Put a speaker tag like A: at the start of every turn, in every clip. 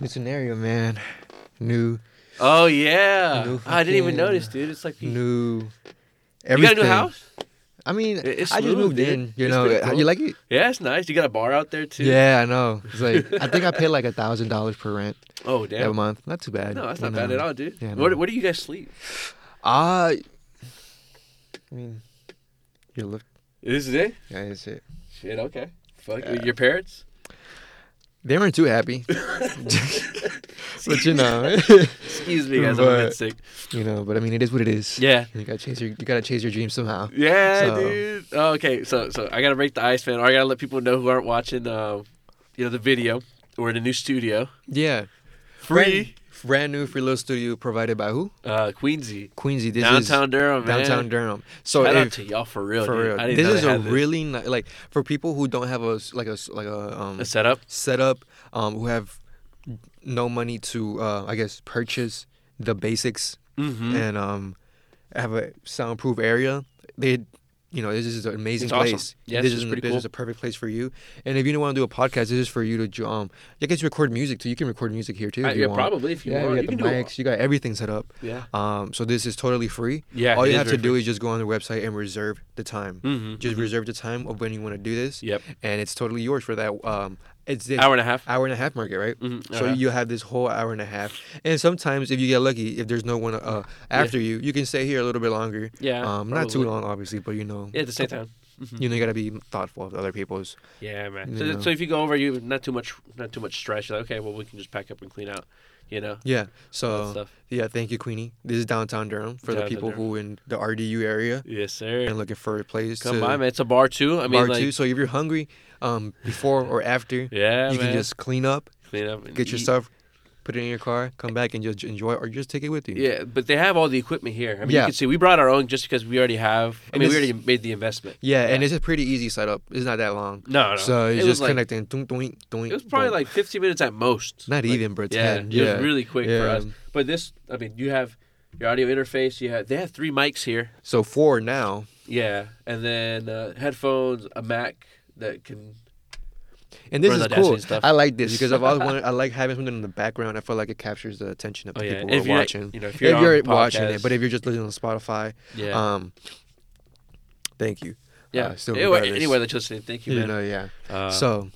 A: New scenario, man. New,
B: Oh yeah.
A: New
B: I didn't even notice, dude. It's like you
A: new.
B: got a new house.
A: I mean,
B: It- it's
A: I just moved
B: dude.
A: in. You
B: It's
A: know,
B: cool.
A: you like it?
B: Yeah, it's nice. You got a bar out there too.
A: Yeah, I know. It's like I think I paid like a thousand dollars per rent
B: Oh damn.
A: a month. Not too bad.
B: No, that's
A: you
B: not bad at all, dude.
A: Yeah,
B: where,
A: no.
B: where do you guys sleep?
A: Uh, I mean, you look.
B: This is it.
A: Yeah, that's it.
B: Shit. Okay. Fuck.
A: Yeah.
B: Your parents.
A: They weren't too happy, but you know,
B: Excuse me, guys. I'm a bit sick.
A: you know. But I mean, it is what it is.
B: Yeah.
A: You gotta chase your. You gotta chase your dreams somehow.
B: Yeah,
A: So-
B: dude. Oh, okay, so so I gotta break the ice, man. Or I gotta let people know who aren't watching, uh, you know, the video. We're in a new studio,
A: Yeah.
B: free,
A: Brand, brand new free little studio provided by who?
B: uh, Queeny's,
A: Queeny's. This
B: downtown
A: is
B: Durham, man.
A: downtown Durham. So
B: Shout out
A: if,
B: to y'all for real,
A: for
B: dude.
A: real,
B: I didn't
A: this
B: know
A: is
B: they
A: a
B: had this.
A: really ni- like for people who don't have a like a s- like a um
B: a setup.
A: setup, um who have no money to uh I guess purchase the basics
B: Mm-hmm.
A: and um have a soundproof area. They you know, this is an amazing
B: It's awesome.
A: place.
B: Yes,
A: this
B: it's
A: is
B: pretty
A: this
B: cool.
A: is a perfect place for you. And if you don't want to do a podcast, this is for you to um. I guess you record music too. You can record music here too. If you
B: yeah,
A: want.
B: probably if you
A: yeah,
B: want,
A: you
B: you
A: got the
B: do
A: mics. You got everything set up.
B: Yeah,
A: Um, so this is totally free.
B: yeah.
A: All you have to do
B: free.
A: is just go on the website and reserve the time.
B: Mhm,
A: Just
B: mhm.
A: reserve the time of when you want to do this,
B: Yep,
A: and it's totally yours for that. Um, it's this
B: hour and a half.
A: hour and a half market, right?
B: Mhm,
A: So
B: uh-huh.
A: you have this whole hour and a half, and sometimes if you get lucky, if there's no one uh, after you, you can stay here a little bit longer.
B: yeah,
A: um, not too long, obviously, but you know,
B: Yeah, at the same time. Mhm.
A: you know, you gotta be thoughtful of other people's.
B: Yeah, man. So,
A: know.
B: so if you go over, you not too much, not too much stress. You're like, okay, well, we can just pack up and clean out. You know,
A: Yeah. So
B: stuff.
A: yeah, thank you, Queeny. This is downtown Durham for the people
B: Durham.
A: who in the RDU area
B: Yes, sir.
A: and looking for a place
B: Come
A: to
B: by, man. It's a bar too. I mean,
A: bar
B: like,
A: too. So if you're hungry, um, before or after,
B: yeah,
A: you
B: man.
A: can just clean up,
B: clean up, and
A: get your
B: eat.
A: stuff, put it in your car, come back and just enjoy, or just take it with you.
B: Yeah, but they have all the equipment here. I mean,
A: Yeah.
B: you can see we brought our own just because we already have. I
A: And
B: mean, we already made the investment.
A: Yeah, and it's a pretty easy setup. It's not that long.
B: No, no.
A: So it's just
B: like,
A: connecting. Doink, doink, doink,
B: It was probably
A: boom.
B: like 15 minutes at most.
A: not
B: Like,
A: even, bro.
B: Yeah,
A: Ten.
B: it
A: Yeah,
B: was really quick for
A: Yeah.
B: us. But this, I mean, you have your audio interface. You have they have three mics here.
A: So four now,
B: Yeah, and then uh, headphones, a Mac that can.
A: and this is cool.
B: stuff.
A: I like this because I've always wanted. I like having something in the background. I feel like it captures the attention of
B: Oh
A: the
B: yeah,
A: people who
B: if
A: are
B: you're
A: watching.
B: you know if
A: If
B: you're,
A: you're,
B: on
A: watching
B: podcast,
A: it, but if you're just listening on Spotify,
B: yeah,
A: um, thank you.
B: yeah.
A: uh, still
B: anywhere,
A: regardless.
B: anywhere that you're listening, thank you,
A: You
B: man.
A: know, yeah.
B: Uh,
A: so,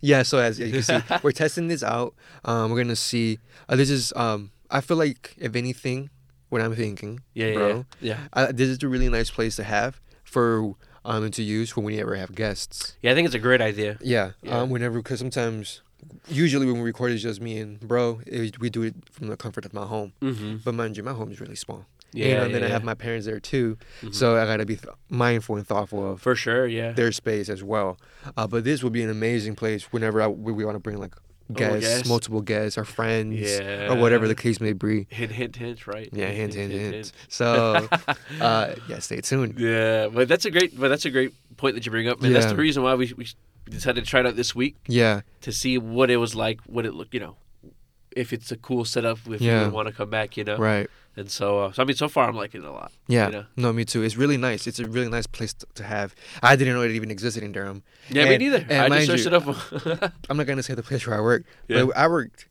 A: yeah. So as you can see, we're testing this out. Um, we're gonna see. Uh, this is. Um, I feel like if anything, what I'm thinking,
B: yeah, yeah,
A: bro.
B: yeah, yeah.
A: Uh, this is a really nice place to have for um and to use for when you ever have guests.
B: Yeah, I think it's a great idea.
A: Yeah.
B: Yeah.
A: Um. Whenever, because sometimes, usually when we record, it's just me and bro. It, we do it from the comfort of my home.
B: Mm-hmm.
A: But mind you, my home is really small.
B: Yeah,
A: you know, and then
B: yeah,
A: I have my parents there too,
B: Mhm.
A: so I gotta be th- mindful and thoughtful of
B: for sure. Yeah.
A: their space as well. Uh, but this would be an amazing place whenever I, we, we want to bring like guests,
B: guests.
A: multiple guests, or friends,
B: Yeah.
A: or whatever the case may be.
B: Hint, hint, hint. Right.
A: Yeah, hint, hint, hint. So, uh, yeah, stay tuned.
B: Yeah, but that's a great, but that's a great point that you bring up, and that's the reason why we we decided to try it out this week
A: Yeah,
B: to see what it was like, what it looked, you know, if it's a cool setup, if
A: Yeah.
B: you would want to come back, you know.
A: right.
B: And so, uh, so I mean, so far I'm liking it a lot.
A: Yeah,
B: You know?
A: no, me too. It's really nice. It's a really nice place to, to have. I didn't know it even existed in Durham.
B: Yeah, me neither.
A: and
B: I just searched
A: you,
B: it up.
A: I'm not gonna say the place where I work,
B: Yeah.
A: but I worked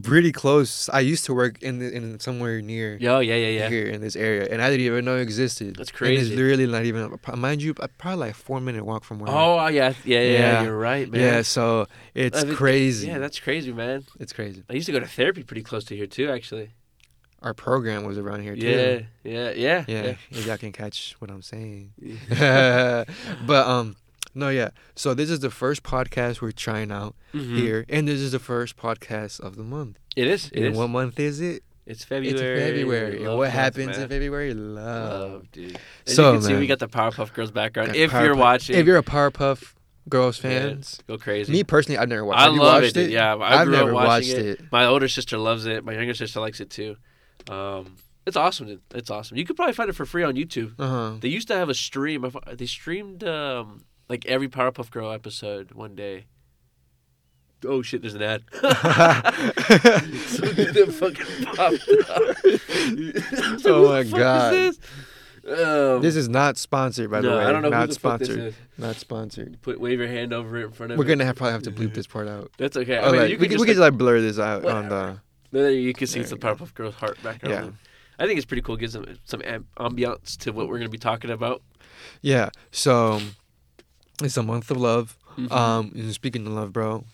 A: pretty close. I used to work in the, in somewhere near
B: Yo, yeah, yeah, yeah.
A: here in this area, and I didn't even know it existed.
B: That's
A: And
B: crazy.
A: it's literally not even. Mind you, probably like a four minute walk from where.
B: Oh, yeah, yeah, yeah,
A: Yeah.
B: You're right, man.
A: Yeah, so it's
B: I mean,
A: crazy.
B: Yeah, that's crazy, man.
A: it's crazy.
B: I used to go to therapy pretty close to here too, actually.
A: Our program was around here too.
B: Yeah, yeah, yeah,
A: Yeah, if y'all can catch what I'm saying. but um, no, yeah. So this is the first podcast we're trying out
B: Mhm.
A: here, and this is the first podcast of the month.
B: It is. It
A: and
B: is.
A: what month is it?
B: It's February.
A: It's February.
B: Love
A: what
B: month,
A: happens
B: man.
A: in February? Love.
B: Love, dude. As
A: So,
B: you can see, we got the Powerpuff Girls background. If you're watching,
A: if you're a Powerpuff Girls
B: yeah,
A: fans,
B: go crazy.
A: me personally, I've never watched. It.
B: I
A: Have
B: love
A: watched
B: it.
A: it.
B: Yeah, I
A: I've never watched
B: it.
A: it.
B: My older sister loves it. My younger sister likes it too. Um, it's awesome. Dude. It's awesome. You could probably find it for free on YouTube.
A: Uh huh.
B: They used to have a stream. They streamed um, like every Powerpuff Girl episode one day. Oh shit! There's an ad. Something that fucking popped up.
A: Oh my God.
B: Is this? Um,
A: This is not sponsored, by the
B: no,
A: way.
B: I don't know
A: not
B: who the fuck this
A: sponsored.
B: is.
A: Not sponsored.
B: Put wave your hand over it in front of.
A: We're
B: it.
A: gonna have, probably have to bleep this part out.
B: That's okay. I
A: Oh,
B: mean,
A: like,
B: you
A: we
B: can
A: can,
B: just
A: we can
B: like,
A: just like blur this out on the.
B: There you can see
A: There
B: some
A: you go.
B: Powerpuff Girls heart background.
A: Yeah.
B: I think it's pretty cool. Gives them some am- ambiance to what we're gonna be talking about.
A: Yeah. So it's a month of love.
B: Mhm.
A: Um, and speaking of love, bro,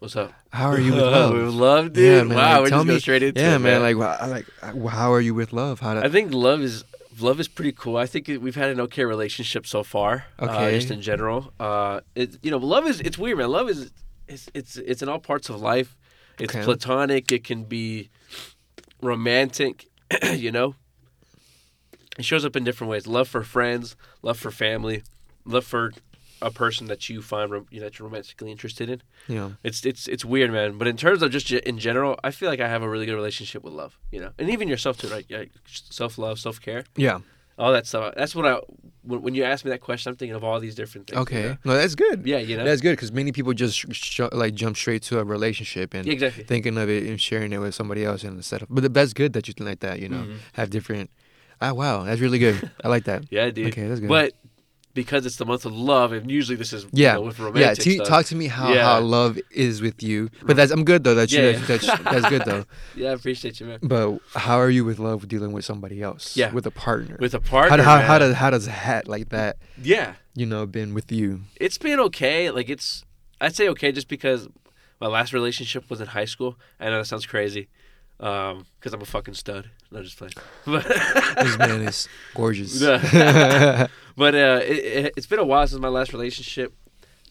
B: What's up?
A: how are you with love?
B: with love, dude.
A: Yeah, man,
B: Wow,
A: like, tell
B: just
A: me-
B: straight into
A: yeah,
B: it,
A: man. Like, I like, uh, how are you with love? How
B: I think love is love is pretty cool. I think we've had an okay relationship so far. Uh,
A: Okay.
B: just in general, uh, it you know, love is it's weird, man. Love is it's it's it's in all parts of life. It's
A: Okay.
B: platonic. It can be romantic. you know, it shows up in different ways. Love for friends, love for family, love for a person that you find you know, that you're romantically interested in.
A: Yeah,
B: It's it's it's weird, man. But in terms of just in general, I feel like I have a really good relationship with love. You know, and even yourself too, right? Yeah, self love, self care,
A: yeah.
B: all that stuff. That's what I when, when you ask me that question, I'm thinking of all these different things. you
A: Okay.
B: know?
A: No, that's good.
B: Yeah, you know.
A: That's good because many people just sh- sh- like jump straight to a relationship and
B: Yeah, exactly.
A: thinking of it and sharing it with somebody else instead of. But that's good that you think like that. You know,
B: Mhm.
A: have different. Ah, wow, that's really good. I like that.
B: Yeah, dude.
A: Okay, that's good.
B: But because it's the month of love, and usually this is
A: Yeah.
B: you know, with
A: yeah,
B: romantic
A: t-
B: stuff.
A: talk to me how,
B: Yeah.
A: how love is with you. But that's I'm good though. That's
B: Yeah,
A: that's,
B: yeah.
A: that's, that's good though.
B: Yeah, I appreciate you, man.
A: But how are you with love dealing with somebody else?
B: Yeah.
A: with a partner.
B: With a
A: how,
B: partner,
A: how,
B: man.
A: how does how does a hat like that
B: yeah,
A: you know been with you?
B: it's been okay. Like it's, I'd say okay, just because my last relationship was in high school. I know that sounds crazy, um, because I'm a fucking stud. No, just playing. But
A: This man is gorgeous.
B: but uh, it, it, it's been a while since my last relationship.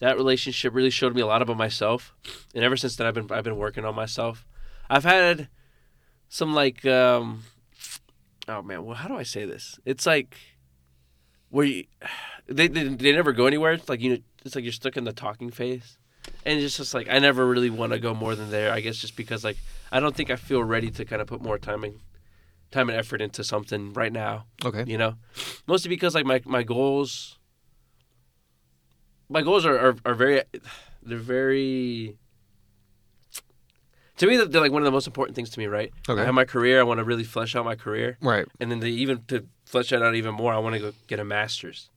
B: That relationship really showed me a lot about myself, and ever since then, I've been I've been working on myself. I've had some like, um, oh man, well, how do I say this? It's like where you, they, they they never go anywhere. It's like you, know, it's like you're stuck in the talking phase, and it's just like I never really want to go more than there. I guess just because like I don't think I feel ready to kind of put more time and time and effort into something right now
A: okay.
B: you know mostly because like my my goals my goals are are, are very they're very to me they're like one of the most important things to me right
A: Okay.
B: i have my career i want to really flesh out my career
A: Right.
B: and then to even to flesh that out even more i want to go get a master's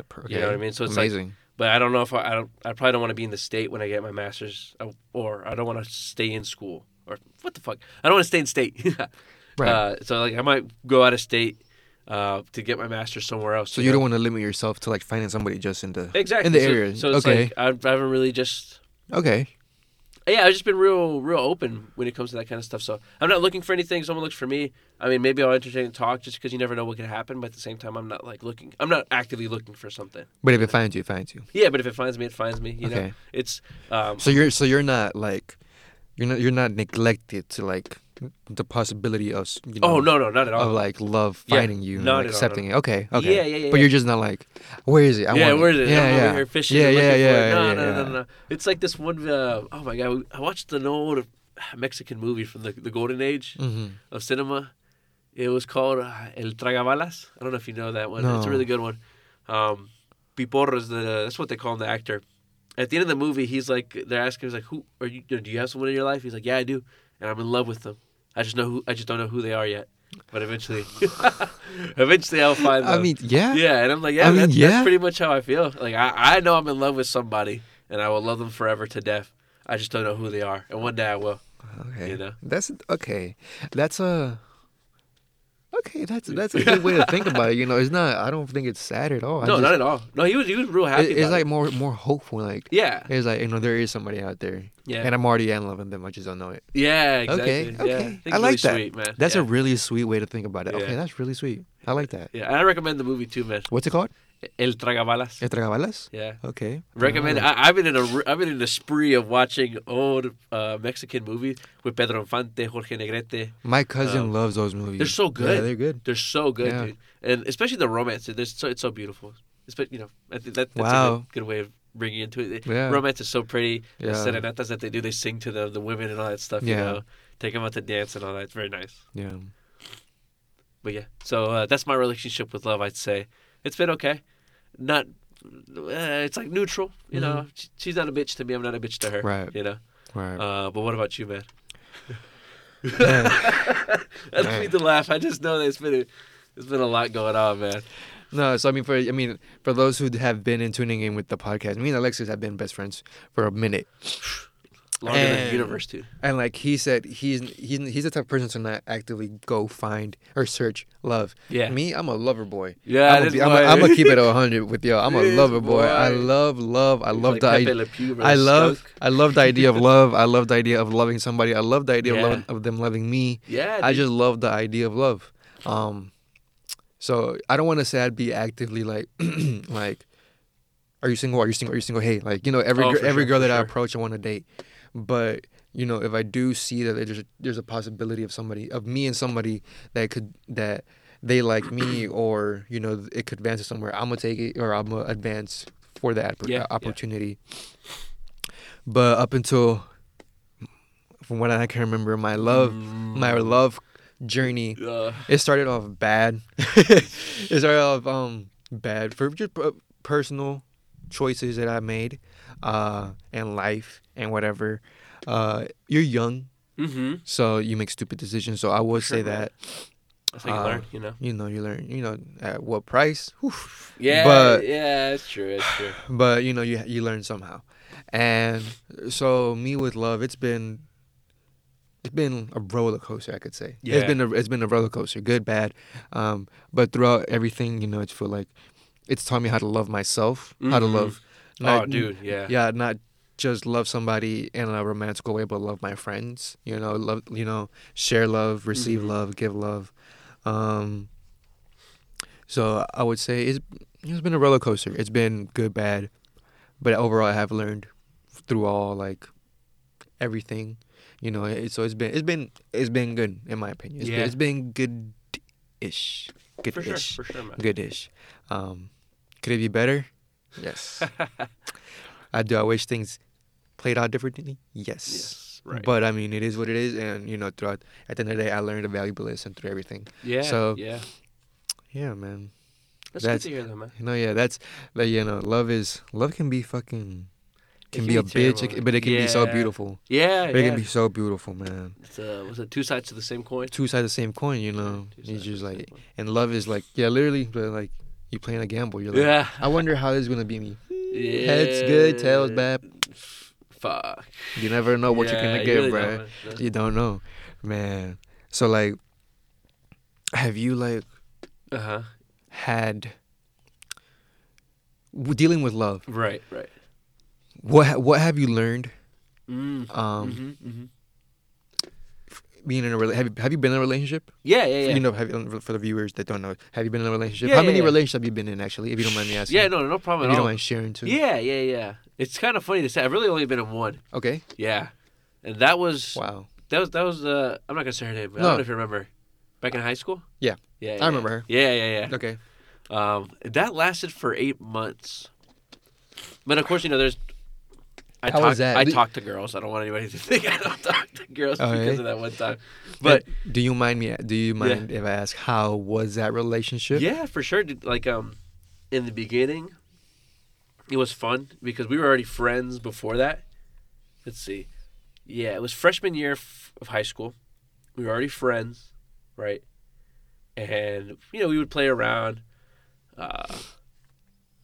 A: Okay.
B: You know what I mean? So it's like-
A: amazing.
B: but i don't know if i, I don't i probably don't want to be in the state when i get my master's uh, or i don't want to stay in school or what the fuck i don't want to stay in state
A: right.
B: uh, so like i might go out of state uh, to get my master's somewhere else
A: so you don't want to limit yourself to like finding somebody just in the
B: exactly
A: in the
B: so,
A: area.
B: So it's
A: okay.
B: like I, I haven't really just
A: okay.
B: yeah I've just been real real open when it comes to that kind of stuff. So I'm not looking for anything. Someone looks for me. I mean, maybe I'll entertain and talk just because you never know what could happen. But at the same time, I'm not like looking. I'm not actively looking for something.
A: But if it finds you, it finds you.
B: Yeah, but if it finds me, it finds me. You know,
A: Okay.
B: it's um,
A: So you're so you're not like you're not you're not neglected to like the possibility of you know
B: oh no no not at all.
A: of like love
B: Yeah,
A: finding you and like,
B: at all,
A: accepting it. Okay, okay.
B: Yeah, yeah, yeah,
A: But you're just not like, where is it? I
B: yeah, where is it?
A: Yeah,
B: I'm
A: yeah.
B: over here fishing.
A: yeah, yeah, yeah,
B: it. No,
A: yeah,
B: no, no,
A: yeah.
B: no, no. It's like this one. Uh, oh my god, I watched an old Mexican movie from the the golden age.
A: Mm-hmm.
B: of cinema. It was called uh, El Tragabalas. I don't know if you know that one. It's a
A: No.
B: really good one. Um, Piporro is the that's what they call him, the actor. At the end of the movie, he's like they're asking, he's like, "Who are you? Do you have someone in your life?" He's like, "Yeah, I do, and I'm in love with them. I just know who. I just don't know who they are yet, but eventually, eventually I'll find them."
A: I mean, yeah.
B: yeah, and I'm like, yeah,
A: I mean,
B: that's,
A: yeah.
B: that's pretty much how I feel. Like I, I know I'm in love with somebody, and I will love them forever to death. I just don't know who they are, and one day I will.
A: Okay.
B: You know?
A: That's okay. That's a. Okay, that's that's a good way to think about it. You know, it's not. I don't think it's sad at all. I
B: no,
A: just-
B: not at all. No, he was he was real happy.
A: it- it's like
B: it.
A: more more hopeful. Like
B: yeah,
A: it's like you know there is somebody out there,
B: yeah,
A: and I'm already in love with them. I just don't know it.
B: yeah. Exactly.
A: Okay, okay.
B: think
A: I
B: it's
A: like
B: really
A: that.
B: Sweet, man.
A: That's
B: yeah.
A: a really sweet way to think about it. Okay, that's really sweet. I like that.
B: yeah. And I recommend the movie too, man.
A: What's it called?
B: El Tragabalas.
A: El Tragabalas.
B: Yeah.
A: Okay.
B: Recommend.
A: Oh.
B: I, I've been in a I've been in a spree of watching old uh, Mexican movies with Pedro Infante, Jorge Negrete.
A: My cousin
B: Um,
A: loves those movies.
B: they're so good.
A: Yeah, they're good.
B: They're so good,
A: Yeah.
B: dude. And especially the romance. They're so, it's so beautiful. Espe- you know, I think that, that's a good, good way of bringing into it.
A: Yeah.
B: Romance is so pretty. The
A: Yeah.
B: serenatas that they do, they sing to the the women and all that stuff.
A: Yeah.
B: You know, take them out to dance and all that. It's very nice.
A: Yeah.
B: But yeah, so uh, that's my relationship with love. I'd say it's been okay. Not, uh, it's like neutral. You know, She- she's not a bitch to me. I'm not a bitch to her.
A: Mm-hmm. Right.
B: You know.
A: Right.
B: Uh, but what about you, man?
A: Man.
B: That's
A: Man.
B: me to laugh. I just know that it's been. A, There's been a lot going on, man.
A: No, so I mean, for I mean, for those who have been in tuning in with the podcast, me and Alexis have been best friends for a minute.
B: Longer than the
A: And-
B: universe, dude.
A: And like he said, he's he's he's the type of person to not actively go find or search love.
B: Yeah.
A: Me, I'm a lover boy.
B: Yeah,
A: I'm gonna keep it a hundred with y'all. I'm a lover boy. I love love. I
B: He's
A: love
B: like
A: the idea.
B: Le Pew versus
A: I love. I love the idea of love. I love the idea of loving somebody. I love the idea
B: Yeah.
A: of loving, of them loving me.
B: Yeah,
A: I just love the idea of love. Um, so I don't want to say I'd be actively like, like, are you single? Are you single? Are you single? Hey, like you know, every
B: Oh, for
A: every
B: sure,
A: girl that I approach, I want to date. But you know, if I do see that there's a, there's a possibility of somebody of me and somebody that could that they like me or you know it could advance to somewhere, I'm gonna take it or I'm gonna advance for that
B: Yeah, yeah.
A: opportunity. But up until from what I can remember, my love, my
B: Mm.
A: love journey
B: Uh,
A: it started off bad. it started off um bad for just uh, personal choices that I made, uh, and life and whatever. Uh, you're young,
B: mm-hmm.
A: so you make stupid decisions. So I would
B: sure,
A: say
B: man.
A: that
B: That's how you
A: Uh,
B: learn, you know.
A: you know you learn. You know at what price? Whew.
B: Yeah,
A: but-
B: yeah, it's true. It's true.
A: But you know you you learn somehow, and so me with love, it's been. It's been a roller coaster, I could say.
B: Yeah.
A: It's been a it's been a roller coaster, good, bad. Um, but throughout everything, you know, it's feel like it's taught me how to love myself, how to
B: Mhm.
A: Love.
B: oh, dude, yeah.
A: yeah, not just love somebody in a romantic way, but love my friends. You know, love you know, share love, receive
B: Mhm.
A: love, give love. Um, so I would say it's it's been a roller coaster. It's been good, bad, but overall, I have learned through all like everything. You know, it, so it's been it's been it's been good in my opinion. It's
B: Yeah.
A: been, it's been good-ish,
B: for sure,
A: good-ish,
B: for sure, man.
A: good-ish. Um, could it be better? Yes. I do. I wish things played out differently. Yes.
B: yes, right.
A: But I mean, it is what it is, and you know, throughout at the end of the day, I learned a valuable lesson through everything.
B: yeah,
A: so-
B: yeah.
A: Yeah, man.
B: That's,
A: that's-
B: good to hear, though, man.
A: You know, yeah, that's that. you know, love is love can be fucking
B: It
A: can be a bitch,
B: terrible,
A: it- but it can be so
B: Yeah.
A: beautiful.
B: Yeah,
A: It can be so beautiful, man.
B: It's, uh, was it two sides to the same coin?
A: Two sides of the same coin, you know.
B: Two
A: It's
B: sides to
A: just
B: the
A: like,
B: coin.
A: and love is like, yeah, literally, but like you playing a gamble. You're like,
B: Yeah.
A: I wonder how this is gonna be me. Heads good, tails bad.
B: Fuck.
A: You never know what you're gonna
B: you
A: get,
B: really
A: bruh.
B: don't.
A: You don't know, man. So like, have you like
B: Uh-huh.
A: had dealing with love?
B: Right, right.
A: What what have you learned?
B: Mm.
A: Um,
B: hmm hmm
A: being in a rela- have you, have you been in a relationship?
B: Yeah, yeah, yeah.
A: You know, have for the viewers that don't know, have you been in a relationship?
B: Yeah,
A: How
B: yeah,
A: many
B: yeah.
A: relationships have you been in actually? If you don't mind me asking.
B: yeah, no, no problem
A: If
B: at
A: you
B: all.
A: don't mind sharing too.
B: Yeah, yeah, yeah. It's kind of funny to say. I've really only been in one.
A: Okay.
B: Yeah, and that was
A: Wow.
B: that was that was. Uh, I'm not gonna say her name. But I
A: No.
B: don't know if you remember. Back in high school.
A: Yeah.
B: Yeah.
A: I
B: yeah,
A: remember her.
B: Yeah, yeah, yeah.
A: Okay.
B: Um, that lasted for eight months. But of course, you know, there's. I
A: How
B: talk,
A: that?
B: I talk to girls. I don't want anybody to think I don't talk to girls
A: Oh,
B: because
A: yeah?
B: of that one time. But
A: do you mind me? Do you mind if I ask how was that relationship?
B: yeah, for sure. Like um, in the beginning, it was fun because we were already friends before that. Let's see. Yeah, it was freshman year of high school. We were already friends, right? And you know, we would play around. Uh,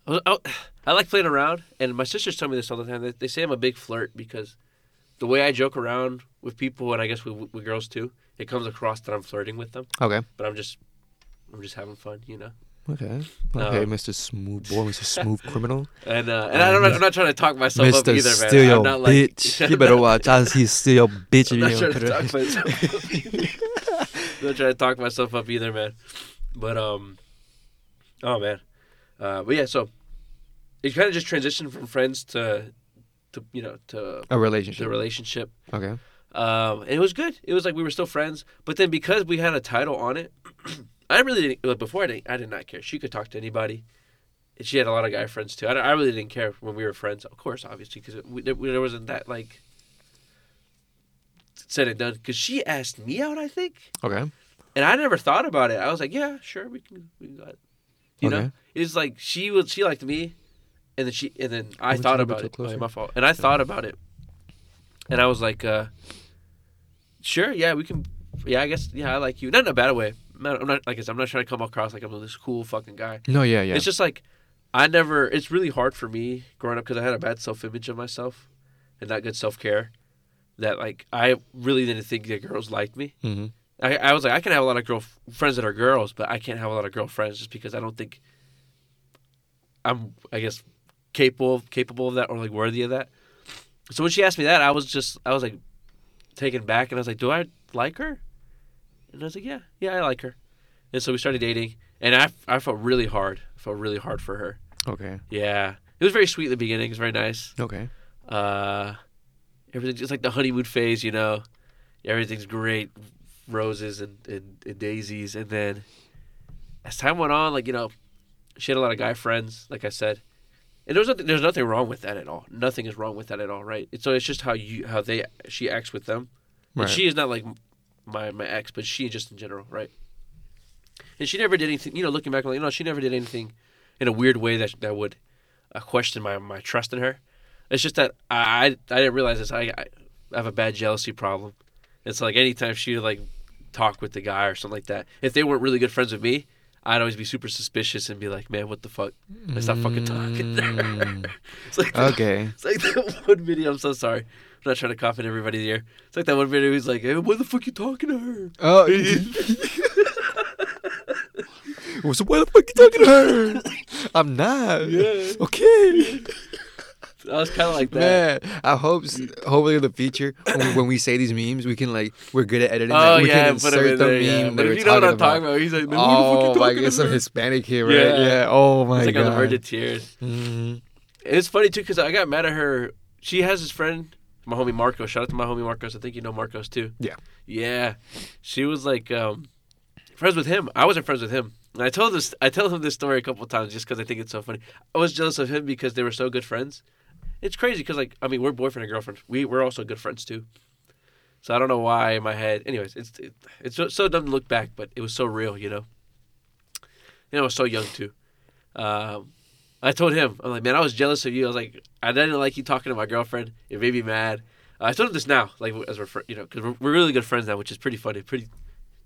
B: I, was- I, I like playing around, and my sisters tell me this all the time. They, they say I'm a big flirt because the way I joke around with people, and I guess with, with girls too, it comes across that I'm flirting with them.
A: Okay.
B: But I'm just, I'm just having fun, you know.
A: Okay. Okay,
B: Um,
A: Mr. Smooth Boy, Mr. Smooth Criminal.
B: And uh, and I'm not, I'm not trying to talk myself up either, man.
A: Steal
B: I'm
A: your
B: not like,
A: bitch. you better watch out. He's still your bitch.
B: I'm not
A: you
B: trying to talk myself up either. I'm not trying to talk myself up either, man. But um, oh man, uh, but yeah, so it kind of just transitioned from friends to, to you know, to
A: A relationship.
B: the relationship.
A: Okay.
B: Um, and it was good. It was like we were still friends, but then because we had a title on it, I really didn't. Like before, I didn't. I did not care. She could talk to anybody. And she had a lot of guy friends too. I, I really didn't care when we were friends. Of course, obviously, because there, there wasn't that like said and done. Because she asked me out, I think,
A: Okay.
B: and I never thought about it. I was like, yeah, sure, we can. We can go ahead. You know,
A: Okay.
B: it's like she was. She liked me, and then she and then I thought about it. Okay, my fault. And I thought about it, and I was like, uh, sure, yeah, we can. Yeah, I guess. Yeah, I like you. Not in a bad way. I'm not like I said, I'm not trying to come across like I'm this cool fucking guy.
A: No, yeah, yeah.
B: It's just like I never. It's really hard for me growing up because I had a bad self image of myself and not good self care. That like I really didn't think that girls liked me.
A: hmm
B: I, I was like I can have a lot of girl friends that are girls, but I can't have a lot of girlfriends just because I don't think I'm I guess capable capable of that or like worthy of that. So when she asked me that, I was just I was like taken back and I was like, do I like her? And I was like, yeah, yeah, I like her. And so we started dating, and I I felt really hard. I felt really hard for her.
A: Okay.
B: Yeah, it was very sweet in the beginning. It was very nice.
A: Okay.
B: Uh, everything just like the honeymoon phase, you know. Everything's great, roses and, and, and daisies, and then as time went on, like you know, she had a lot of guy friends, like I said, and there's nothing, there's nothing wrong with that at all. Nothing is wrong with that at all, right? So it's just how you how they she acts with them.
A: Right.
B: And she is not like my my ex, but she just in general, right? And she never did anything. You know, looking back, I'm like you know, she never did anything in a weird way that that would uh, question my my trust in her. It's just that I I, I didn't realize this. I, I have a bad jealousy problem. It's like anytime she like talk with the guy or something like that, if they weren't really good friends with me, I'd always be super suspicious and be like, "Man, what the fuck? Let's stop fucking talking."
A: Mm.
B: it's like
A: okay.
B: it's like that one video. I'm so sorry. I'm not trying to cough in everybody's ear. It's like that one video. He's like, "Hey, why the fuck you talking to her?"
A: Oh. so why the fuck you talking to her? I'm not.
B: Yeah.
A: Okay.
B: I was kind of like that.
A: Man, I hope hopefully in the future when, when we say these memes, we can like we're good at editing.
B: Oh
A: that. we
B: yeah,
A: can
B: put
A: insert
B: in
A: the
B: there. Yeah.
A: meme
B: But
A: that
B: if
A: we're
B: you know what I'm
A: talking about.
B: he's like, "Man,
A: Oh
B: fuck you
A: my
B: talking
A: god,
B: to
A: some? Hispanic kid, right?
B: Yeah.
A: Yeah. Oh my
B: It's like
A: god.
B: on the verge of tears.
A: Mhm.
B: It's funny too because I got mad at her. She has this friend, my homie Marcos. Shout out to my homie Marcos. I think you know Marcos too.
A: Yeah.
B: Yeah. She was like um, friends with him. I wasn't friends with him. And I told this. I tell him this story a couple of times just because I think it's so funny. I was jealous of him because they were so good friends. It's crazy because like I mean we're boyfriend and girlfriend. We we're also good friends too. So I don't know why in my head. Anyways, it's it, it's so, so dumb to look back, but it was so real, you know. You know, I was so young too. Um, I told him, I'm like, man, I was jealous of you. I was like, I didn't like you talking to my girlfriend. It made me mad. Uh, I told him this now, like as we're, fr- you know, because we're, we're really good friends now, which is pretty funny, pretty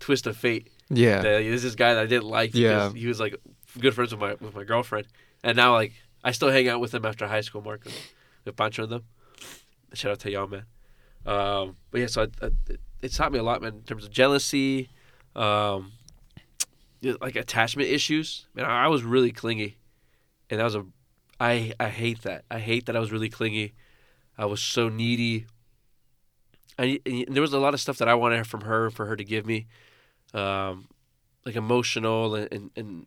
B: twist of fate.
A: Yeah.
B: That there's this guy that I didn't like because
A: Yeah.
B: he was like good friends with my with my girlfriend, and now like I still hang out with him after high school, Marco, with Pancho and them. Shout out to y'all, man. Um, but yeah, so I, I, it, it taught me a lot, man, in terms of jealousy, um, like attachment issues. Man, I, I was really clingy, and that was a, I I hate that. I hate that I was really clingy. I was so needy. I and there was a lot of stuff that I wanted from her for her to give me, um, like emotional and, and, and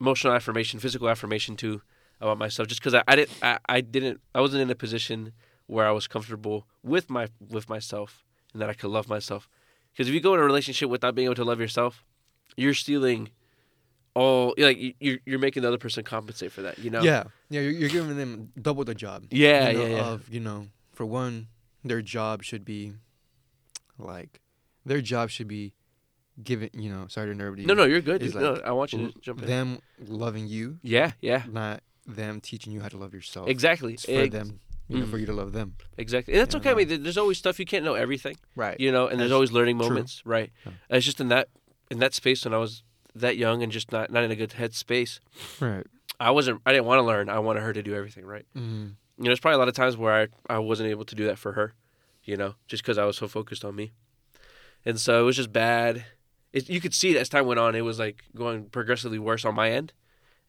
B: emotional affirmation, physical affirmation too about myself. Just because I, I didn't I, I didn't I wasn't in a position where I was comfortable with my with myself and that I could love myself. Because if you go in a relationship without being able to love yourself, you're stealing all like you- you're you're making the other person compensate for that. You know.
A: Yeah. Yeah. You're, you're giving them double the job.
B: Yeah,
A: you know,
B: yeah, yeah.
A: Of you know, for one, their job should be like their job should be giving. You know, sorry to nerve you.
B: No, no, you're good. No,
A: like
B: I want you to jump in.
A: them loving you,
B: yeah, yeah,
A: not them teaching you how to love yourself.
B: exactly.
A: It's for
B: Ex-
A: them, you know,
B: Mm.
A: for you to love them.
B: Exactly. And that's
A: You
B: okay. I mean, there's always stuff you can't know everything.
A: Right.
B: you know and there's
A: That's
B: always learning
A: true.
B: moments right
A: Yeah.
B: it's just in that in that space when i was that young and just not not in a good head space
A: Right.
B: i wasn't i didn't want to learn i wanted her to do everything right
A: Mm.
B: you know there's probably a lot of times where i, I wasn't able to do that for her you know just because i was so focused on me and so it was just bad it, you could see it as time went on it was like going progressively worse on my end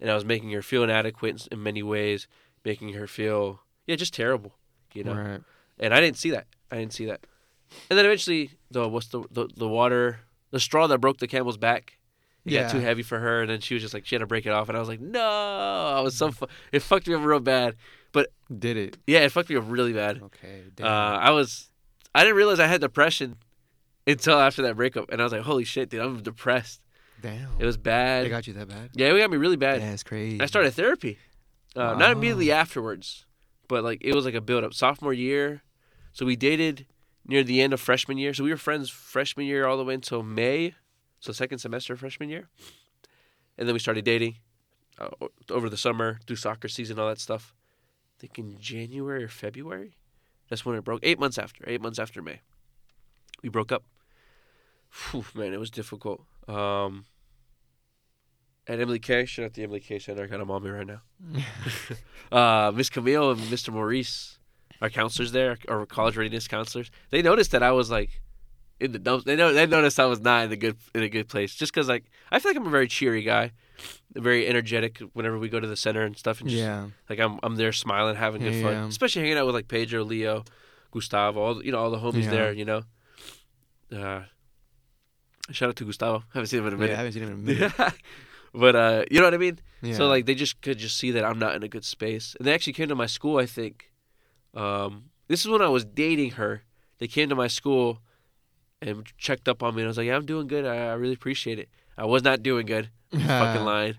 B: and i was making her feel inadequate in many ways making her feel yeah just terrible you know
A: Right.
B: and I didn't see that. I didn't see that. And then eventually, the what's the the, the water, the straw that broke the camel's back, it
A: Yeah.
B: got too heavy for her, and then she was just like she had to break it off, and I was like, no, I was so fu- it fucked me up real bad.
A: But did it?
B: Yeah, it fucked me up really bad.
A: Okay.
B: Uh. I was, I didn't realize I had depression until after that breakup, and I was like, holy shit, dude, I'm depressed.
A: Damn.
B: It was bad.
A: They got you that bad?
B: yeah, it got me really bad.
A: That's crazy.
B: I started therapy. Uh, Not immediately afterwards, but like it was like a build up. Sophomore year, so we dated near the end of freshman year. So we were friends freshman year all the way until May, so second semester of freshman year, and then we started dating uh, over the summer through soccer season, all that stuff. I think in January or February, that's when it broke. Eight months after, eight months after May, we broke up. Whew, man, it was difficult. Um, and Emily K. Shout out to Emily K. Center. I got them on me right now. uh, Miss Camille and Mr. Maurice, our counselors there, our college readiness counselors. They noticed that I was like in the dumps. They know they noticed I was not in a good in a good place. Just because like I feel like I'm a very cheery guy, very energetic whenever we go to the center and stuff. And just,
A: yeah.
B: like I'm I'm there smiling, having good
A: Yeah,
B: fun,
A: yeah.
B: especially hanging out with like Pedro, Leo, Gustavo, all the- you know all the homies
A: Yeah.
B: there. You know. Uh, shout out to Gustavo. Haven't seen him in a
A: Yeah, I
B: minute.
A: haven't seen him in a minute.
B: But uh, you know what I mean.
A: Yeah.
B: So like they just could just see that I'm not in a good space. And they actually came to my school, I think. Um, this is when I was dating her. They came to my school and checked up on me and I was like, Yeah, I'm doing good. I, I really appreciate it. I was not doing good. Fucking lying.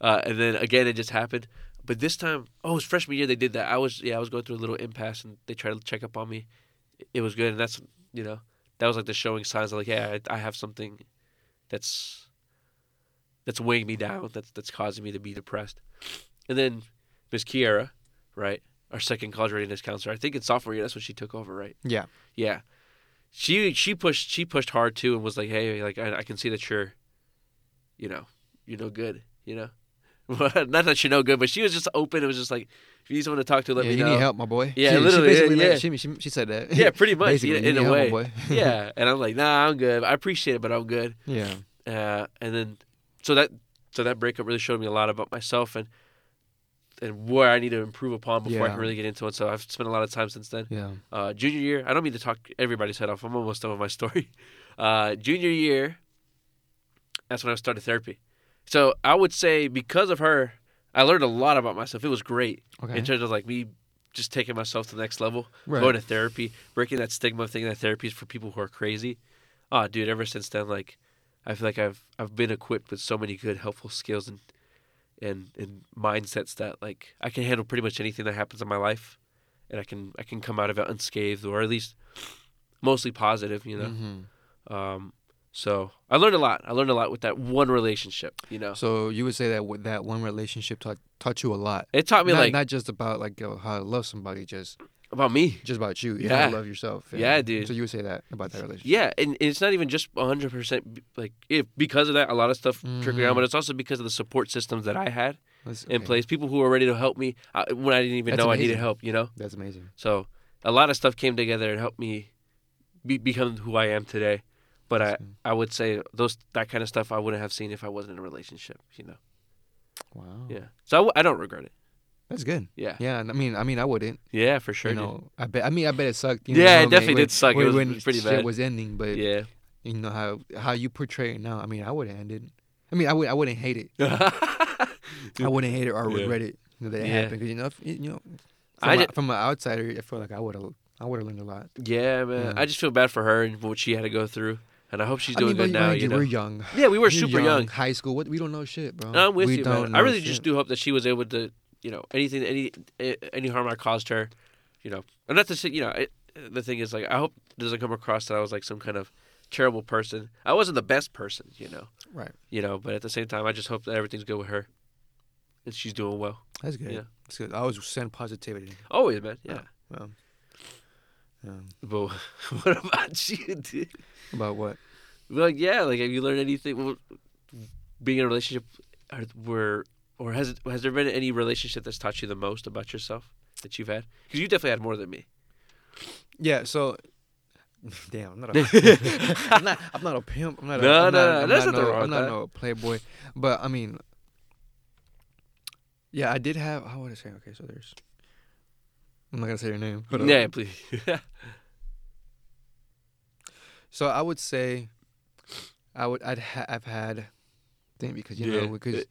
B: Uh, and then again it just happened. But this time, oh, it was freshman year they did that. I was yeah, I was going through a little impasse and they tried to check up on me. It was good and that's you know, that was like the showing signs of like, yeah, I, I have something that's that's weighing me down. That's that's causing me to be depressed. And then Miss Kiera, right, our second college readiness counselor. I think in sophomore year, that's when she took over, right?
A: Yeah.
B: Yeah. She she pushed she pushed hard too and was like, hey, like I, I can see that you're, you know, you're no good, you know. Not that you're no good, but she was just open. It was just like, if you need someone to talk to, let
A: yeah,
B: me
A: you
B: know.
A: need help, my boy.
B: Yeah,
A: She- she
B: literally,
A: basically
B: yeah,
A: She, she, she said that.
B: Yeah, pretty much.
A: Basically,
B: in, in a
A: help, my
B: way.
A: boy.
B: yeah, and I'm like, nah, I'm good. I appreciate it, but I'm good.
A: yeah.
B: uh, and then so that so that breakup really showed me a lot about myself and and where I need to improve upon before I can really get into it. So I've spent a lot of time since then.
A: Yeah.
B: Uh, junior year, I don't mean to talk everybody's head off. I'm almost done with my story. Uh, junior year, that's when I started therapy. So I would say because of her, I learned a lot about myself. It was great
A: Okay.
B: in terms of like me just taking myself to the next level
A: Right.
B: going to therapy, breaking that stigma of thinking that therapy is for people who are crazy. Oh, dude, ever since then, like, I feel like I've I've been equipped with so many good, helpful skills and and and mindsets that like I can handle pretty much anything that happens in my life, and I can I can come out of it unscathed or at least mostly positive, you know.
A: Mhm.
B: Um, so I learned a lot. I learned a lot with that one relationship, you know.
A: So you would say that with that one relationship taught taught you a lot.
B: It taught me
A: not,
B: like
A: not just about like how to love somebody, just
B: about me.
A: just about you. You
B: Yeah.
A: love yourself.
B: Yeah, dude.
A: So you would say that about that relationship.
B: Yeah, and and it's not even just 100% like if because of that, a lot of stuff trickled down,
A: Mhm.
B: but it's also because of the support systems that I had
A: That's,
B: in place. People who were ready to help me when I didn't even
A: That's
B: know I needed help, you know?
A: That's amazing.
B: So a lot of stuff came together and helped me be, become who I am today. But I. I would say those that kind of stuff I wouldn't have seen if I wasn't in a relationship, you know?
A: Wow.
B: Yeah. So I, w- I don't regret it.
A: That's good.
B: Yeah.
A: Yeah. I mean, I mean, I wouldn't.
B: Yeah, for sure.
A: you
B: dude.
A: know, I bet. I mean, I bet it sucked. You
B: Yeah,
A: know,
B: it definitely
A: when-
B: did suck. It was
A: when
B: pretty
A: shit
B: bad.
A: was ending, but
B: Yeah.
A: you know how how you portray it now. I mean, I would have ended. I mean, I would. I wouldn't hate it. I wouldn't hate it or
B: Yeah.
A: regret it you know, that it
B: Yeah.
A: happened because you know, if, you know, from,
B: I
A: a-
B: ju-
A: from an outsider, I feel like I would have. I would have learned a lot.
B: yeah, man.
A: Yeah.
B: I just feel bad for her and what she had to go through. And I hope she's
A: I
B: doing
A: mean, but
B: good now, you
A: you,
B: know?
A: we're young.
B: Yeah, we were
A: We're
B: super young.
A: High school. What we don't know shit, bro.
B: No, I'm with
A: we
B: you,
A: don't
B: man. I really
A: shit.
B: just do hope that she was able to, you know, anything, any, any harm I caused her, you know, and not to say, you know, the thing is, like, I hope it doesn't come across that I was like some kind of terrible person. I wasn't the best person, you know,
A: Right.
B: you know, but at the same time, I just hope that everything's good with her, and she's doing well.
A: That's good.
B: Yeah.
A: That's good. I always send positivity.
B: Always, man. Yeah.
A: Well. um,
B: But what about you, dude?
A: about what?
B: Like, yeah, like, have you learned anything? Well, being in a relationship, are, where or has it, has there been any relationship that's taught you the most about yourself that you've had? Because you definitely had more than me.
A: Yeah. So. Damn, I'm not, a, I'm not. I'm not a pimp. I'm not. A,
B: No,
A: I'm
B: no,
A: not,
B: no,
A: I'm
B: there's
A: not
B: nothing
A: no,
B: wrong
A: I'm not no playboy, but I mean, yeah, I did have. How would I say? Okay, so there's. I'm not gonna say your name. Hold uh, on.
B: yeah, please.
A: So I would say, I would. I'd. Ha- I've had. Thing because you
B: Yeah.
A: know because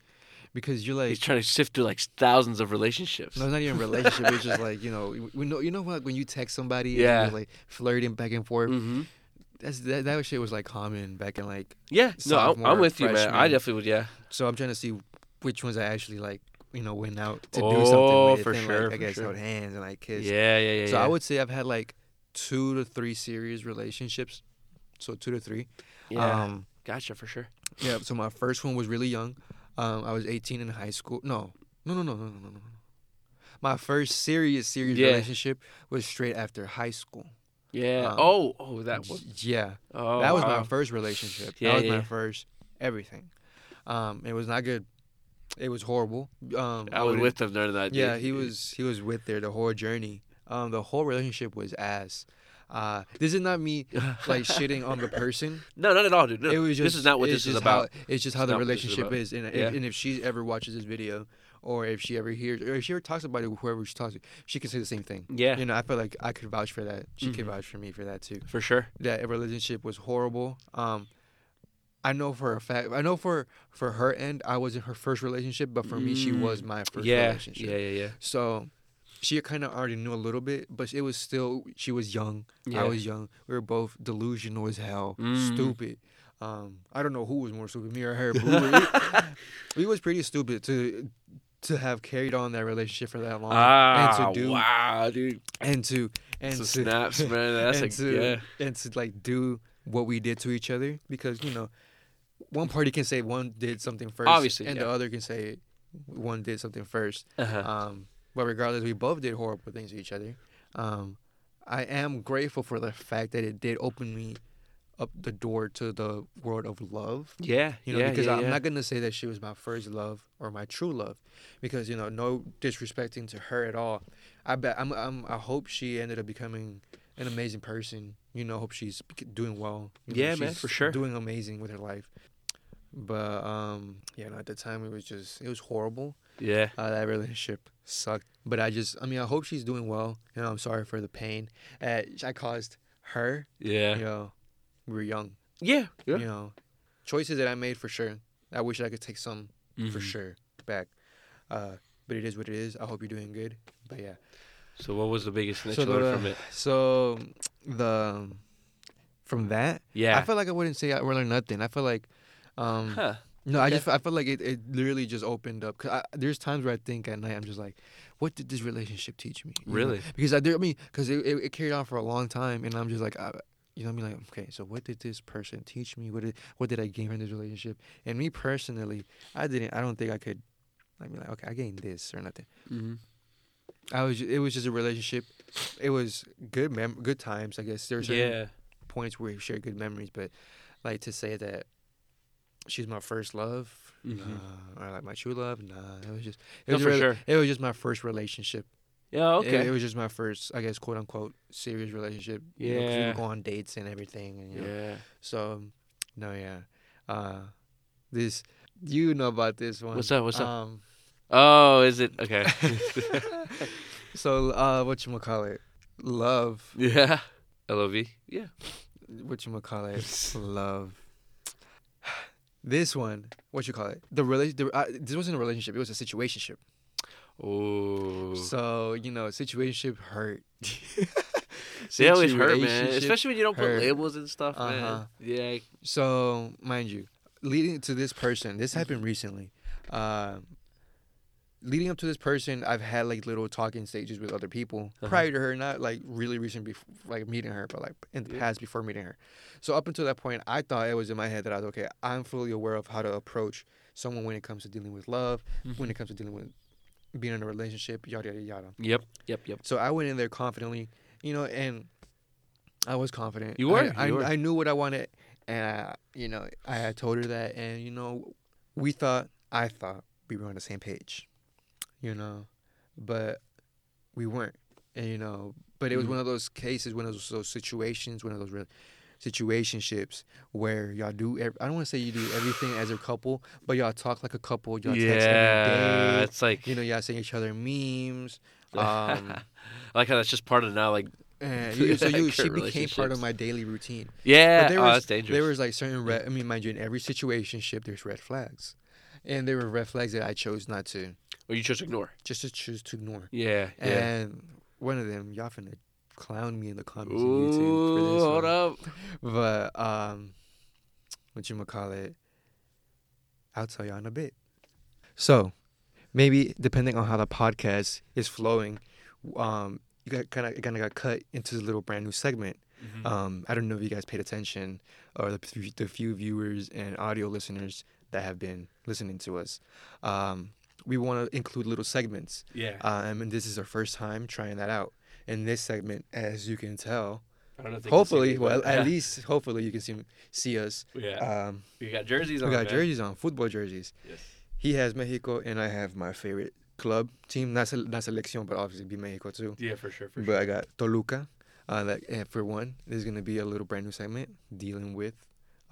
A: because you're like
B: He's trying to sift through like thousands of relationships.
A: No, it's not even relationship. it's just like you know, we- know you know what when you text somebody,
B: Yeah.
A: like flirting back and forth.
B: hmm
A: That's that, that shit was like common back in like.
B: Yeah, no, I'm, I'm with you, man. I definitely would. Yeah,
A: So I'm trying to see which ones I actually like. You know, went out to do
B: Oh,
A: something with.
B: for
A: and,
B: sure,
A: Like, I guess
B: sure.
A: held hands and like kissed.
B: yeah, yeah, yeah.
A: So
B: yeah.
A: I would say I've had like two to three serious relationships. So two to three.
B: Yeah,
A: Um,
B: gotcha for sure.
A: yeah. So my first one was really young. Um, I was 18 in high school. No, no, no, no, no, no, no, no. My first serious, serious
B: Yeah.
A: relationship was straight after high school.
B: Yeah.
A: Um,
B: oh, oh, that was.
A: Yeah,
B: Oh,
A: that was
B: wow.
A: my first relationship.
B: Yeah,
A: that was
B: yeah.
A: my first everything. Um, it was not good. it was horrible. Um,
B: I was with them during that.
A: Yeah,
B: dude.
A: he was he was with there the whole journey. Um, the whole relationship was ass. Uh, this is not me like shitting on the person.
B: No, not at all, dude. No.
A: It was just
B: this is not what this is about.
A: How, it's just how
B: It's
A: the relationship is, and
B: Yeah.
A: if, and if she ever watches this video, or if she ever hears, or if she ever talks about it, with whoever she talks to, she can say the same thing.
B: Yeah,
A: You know, I feel like I could vouch for that. She could
B: Mhm.
A: vouch for me for that too.
B: for sure.
A: That relationship was horrible. Um, I know for a fact. I know for for her end, I wasn't her first relationship, but for me, she
B: Mm.
A: was my first
B: Yeah,
A: relationship.
B: yeah, yeah, yeah.
A: So she kind of already knew a little bit, but it was still she was young.
B: Yeah.
A: I was young. We were both delusional as hell,
B: Mm.
A: stupid. Um, I don't know who was more stupid, me or her. But we, were, we, we was pretty stupid to to have carried on that relationship for that long
B: Ah,
A: and to do
B: wow, dude.
A: and to and
B: Some
A: to
B: snaps, man. That's
A: and
B: a
A: to
B: yeah.
A: and to like do what we did to each other because you know one party can say one did something first,
B: Obviously,
A: and
B: yeah.
A: the other can say one did something first.
B: Uh-huh.
A: Um, but regardless, we both did horrible things to each other. Um, I am grateful for the fact that it did open me up the door to the world of love.
B: yeah,
A: You know,
B: yeah,
A: because
B: yeah,
A: I'm
B: yeah.
A: not gonna say that she was my first love or my true love, because you know, no disrespecting to her at all. I bet I'm, I'm I hope she ended up becoming an amazing person. You know, hope she's doing well. You know,
B: Yeah, man, for sure.
A: doing amazing with her life. But um, yeah, no, at the time it was just it was horrible.
B: Yeah.
A: Uh, that relationship sucked. But I just, I mean, I hope she's doing well. You know, I'm sorry for the pain uh, I caused her.
B: Yeah.
A: You know, we were young.
B: Yeah. Yeah.
A: You know, choices that I made for sure. I wish I could take some for
B: Mhm.
A: sure back. Uh, but it is what it is. I hope you're doing good. But yeah.
B: So what was the biggest thing
A: So
B: you learned
A: the-
B: from it?
A: So the from that,
B: Yeah.
A: I feel like I wouldn't say I learned nothing. I feel like, um,
B: huh.
A: No, I just I felt like it, it literally just opened up. Cause I, there's times where I think at night I'm just like, what did this relationship teach me? You know?
B: Really?
A: Because I, there, I mean, because it, it, it carried on for a long time, and I'm just like, I, you know, what I mean, like, okay, so what did this person teach me? What did what did I gain from this relationship? And me personally, I didn't. I don't think I could. I mean, like, okay, I gained this or nothing.
B: Mm-hmm.
A: I was. It was just a relationship. It was good mem- good times. I guess there's
B: Yeah.
A: points where we share good memories, but like to say that she's my first love,
B: Mhm.
A: nah, or like my true love, nah. It was just it
B: No,
A: was
B: for
A: really-
B: sure.
A: it was just my first relationship.
B: Yeah. Okay.
A: It, was just my first, I guess, quote unquote, serious relationship. you know, we
B: Yeah.
A: would go on dates and everything, and you know,
B: yeah.
A: so no, yeah. Uh, this you know about this one.
B: What's up, what's up?
A: Um,
B: Oh, is it okay?
A: so uh, what you call it? Love.
B: yeah. Lov. Yeah.
A: What you call it? Love. This one, what you call it? The relation. Uh, this wasn't a relationship. It was a situationship.
B: Oh.
A: So you know, situationship hurt.
B: They always hurt, man. Especially when you don't put labels and stuff,
A: Uh-huh.
B: man. Yeah.
A: So, mind you, leading to this person, this happened recently. Um, leading up to this person, I've had like little talking stages with other people
B: Uh-huh.
A: prior to her, not like really recent, before, like meeting her, but like in the
B: Yeah.
A: past before meeting her. So up until that point, I thought it was in my head that I was okay. I'm fully aware of how to approach someone when it comes to dealing with love, when it comes to dealing with being in a relationship, yada yada yada.
B: Yep. Yep. Yep.
A: So I went in there confidently, you know, and I was confident.
B: You were,
A: I, I,
B: were.
A: I knew what I wanted, and I, you know, I had told her that, and you know, we thought, I thought we were on the same page, you know, but we weren't, and you know, but it was
B: Mhm.
A: one of those cases, one of those, those situations, one of those real situationships where y'all do. Ev- I don't want to say you do everything as a couple, but y'all talk like a couple. Y'all text every
B: Yeah. It's like.
A: You know, y'all send each other memes. Um,
B: I like how that's just part of now. Like.
A: and you, so you, she became part of my daily routine.
B: Yeah.
A: But there
B: oh,
A: was-
B: that's dangerous.
A: There was like certain red. I mean, mind you, in every situationship, there's red flags, and there were red flags that I chose not to,
B: or you just ignore.
A: just to choose to ignore.
B: Yeah. Yeah.
A: And one of them, y'all finna clown me in the comments on
B: Ooh,
A: YouTube for this.
B: hold
A: one.
B: up.
A: But um, what you call it? I'll tell y'all in a bit. So, maybe depending on how the podcast is flowing, um, you got kind of kind of got cut into this little brand new segment.
B: Mm-hmm.
A: Um, I don't know if you guys paid attention or the, the few viewers and audio listeners that have been listening to us. Um, we want to include little segments,
B: yeah.
A: um, and this is our first time trying that out. In this segment, as you can tell,
B: I don't know if they see
A: hopefully,
B: me,
A: well,
B: but-
A: at least hopefully you can see see us.
B: Yeah.
A: Um,
B: we got jerseys on.
A: we got
B: man.
A: jerseys on, football jerseys,
B: Yes.
A: he has Mexico, and I have my favorite club team. Not se- not selección, but obviously be Mexico too.
B: Yeah, for sure. For
A: But I got Toluca. Uh, that and for one, there's gonna be a little brand new segment dealing with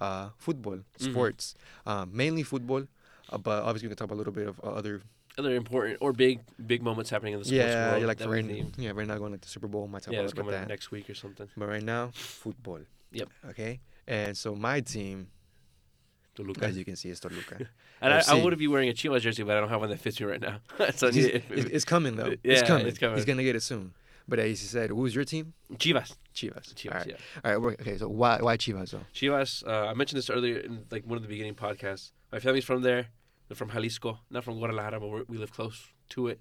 A: uh, football,
B: Mhm.
A: sports, um, mainly football. Uh, but obviously, we can talk about a little bit of uh, other.
B: Other important or big big moments happening in the sports
A: Yeah,
B: world.
A: yeah, like
B: that
A: for
B: we
A: right,
B: need.
A: yeah, right now going like the Super Bowl. Might talk
B: Yeah,
A: about that.
B: next week or something.
A: But right now, football.
B: Yep.
A: Okay. And so my team,
B: Toluca.
A: as you can see, is Toluca.
B: And I, I would be wearing a Chivas jersey, but I don't have one that fits me right now. so I
A: He's-
B: need-
A: it's, it's coming though.
B: Yeah,
A: it's coming.
B: it's coming.
A: He's gonna get it soon. But as you said, who's your team?
B: Chivas.
A: Chivas.
B: Chivas.
A: All right.
B: Yeah.
A: All right. Okay. So why why Chivas though?
B: Chivas. Uh, I mentioned this earlier in like one of the beginning podcasts. My family's from there. They're from Jalisco, not from Guadalajara, but we're, live close to it.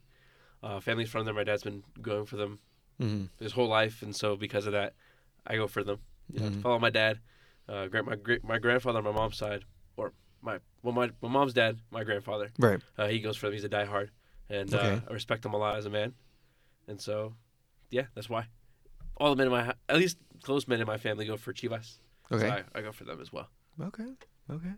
B: Uh, family's from there. My dad's been going for them
A: Mm-hmm.
B: his whole life, and so because of that, I go for them. You know,
A: Mhm.
B: follow my dad, uh, my my grandfather on my mom's side, or my well my, my mom's dad, my grandfather.
A: Right.
B: Uh, he goes for them. He's a diehard, and
A: Okay.
B: uh, I respect him a lot as a man, and so yeah, that's why. All the men in my at least close men in my family go for Chivas. So
A: Okay.
B: I, I go for them as well.
A: Okay. Okay.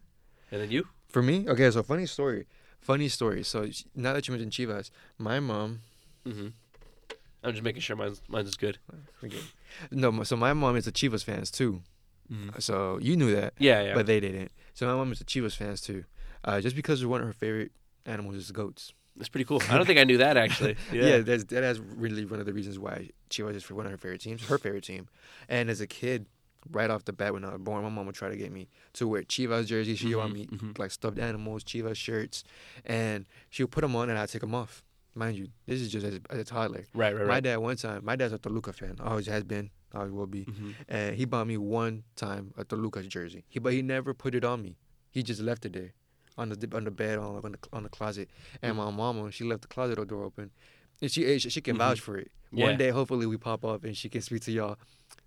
B: And then you?
A: For me, okay. So funny story. Funny story. So now that you mentioned Chivas, my mom.
B: Mm-hmm. I'm just making sure mine's mine's is good.
A: No. So my mom is a Chivas fans too. So you knew that,
B: Yeah, yeah.
A: but they didn't. So my mom is a Chivas fans too. Uh, just because one of her favorite animals is goats.
B: that's pretty cool. I don't think I knew that actually.
A: Yeah,
B: Yeah.
A: that's that is really one of the reasons why Chivas is for one of her favorite teams, her favorite team. And as a kid, right off the bat when I was born, my mom would try to get me to wear Chivas jerseys. She would want me
B: Mhm, mhm.
A: like stuffed animals, Chivas shirts, and she would put them on and I'd take them off. Mind you, this is just as, as a toddler.
B: Right, right, right.
A: My dad one time, my dad's a Toluca fan, always has been, always will be,
B: hmm
A: and he bought me one time a Toluca jersey. He but he never put it on me. He just left it there. On the on the bed on on the on the closet, and
B: Mm.
A: my mama she left the closet door open, and she she, can vouch for it.
B: Yeah.
A: One day, hopefully, we pop up and she can speak to y'all.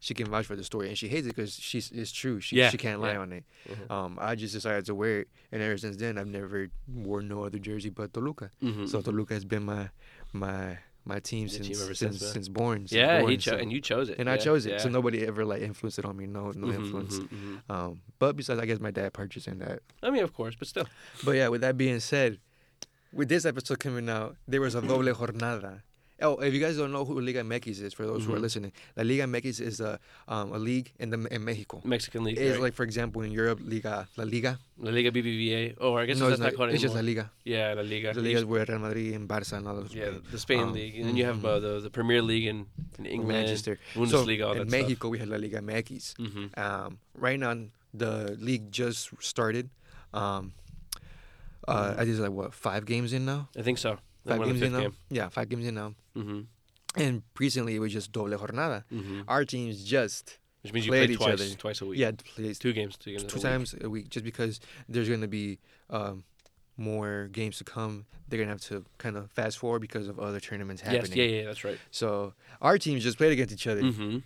A: She can vouch for the story, and she hates it because she's it's true. She
B: Yeah,
A: she can't lie
B: yeah.
A: on it.
B: Mhm.
A: Um, I just decided to wear it, and ever since then, I've never worn no other jersey but Toluca.
B: Mhm.
A: So Toluca has been my my my team since
B: team
A: since
B: since,
A: since, born. Since
B: yeah,
A: born,
B: he cho-
A: so-
B: and you chose it.
A: and I chose it.
B: yeah.
A: So nobody ever like influenced it on me. No, no
B: Mhm,
A: influence.
B: mhm, mhm.
A: Um, but besides, I guess my dad purchasing that.
B: I mean, of course, but still.
A: But yeah, with that being said, with this episode coming out, there was a doble jornada. Oh, if you guys don't know who Liga MX is, for those who are
B: Mhm.
A: listening, La Liga MX is a um, a league in the in Mexico.
B: Mexican league.
A: It's
B: right?
A: like, for example, in Europe, Liga La Liga.
B: La Liga BBVA. Oh, I guess
A: no, it's
B: not
A: not.
B: called
A: It's just La. Liga.
B: Yeah, La Liga.
A: The Liga is where Real Madrid and Barca and all those.
B: Yeah,
A: play.
B: the Spain
A: Um,
B: league, and then you have uh, the the Premier League in, in England,
A: Manchester.
B: Bundesliga,
A: so
B: all
A: in
B: that
A: Mexico, we have La Liga MX.
B: stuff. hmm
A: Um, right now, the league just started. Um, uh, I think it's like what five games in now.
B: I think so.
A: Five games in now. Yeah, five games in now.
B: hmm
A: And recently, it was just doble jornada.
B: hmm
A: Our teams just
B: Which means you
A: Played
B: play
A: each other.
B: twice a week.
A: yeah plays
B: two games, two games.
A: two
B: a week.
A: times a week, just because there's gonna be um, more games to come. They're gonna have to kind of fast forward because of other tournaments
B: Yes,
A: happening.
B: yeah, yeah, that's right.
A: So our teams just played against each other.
B: hmm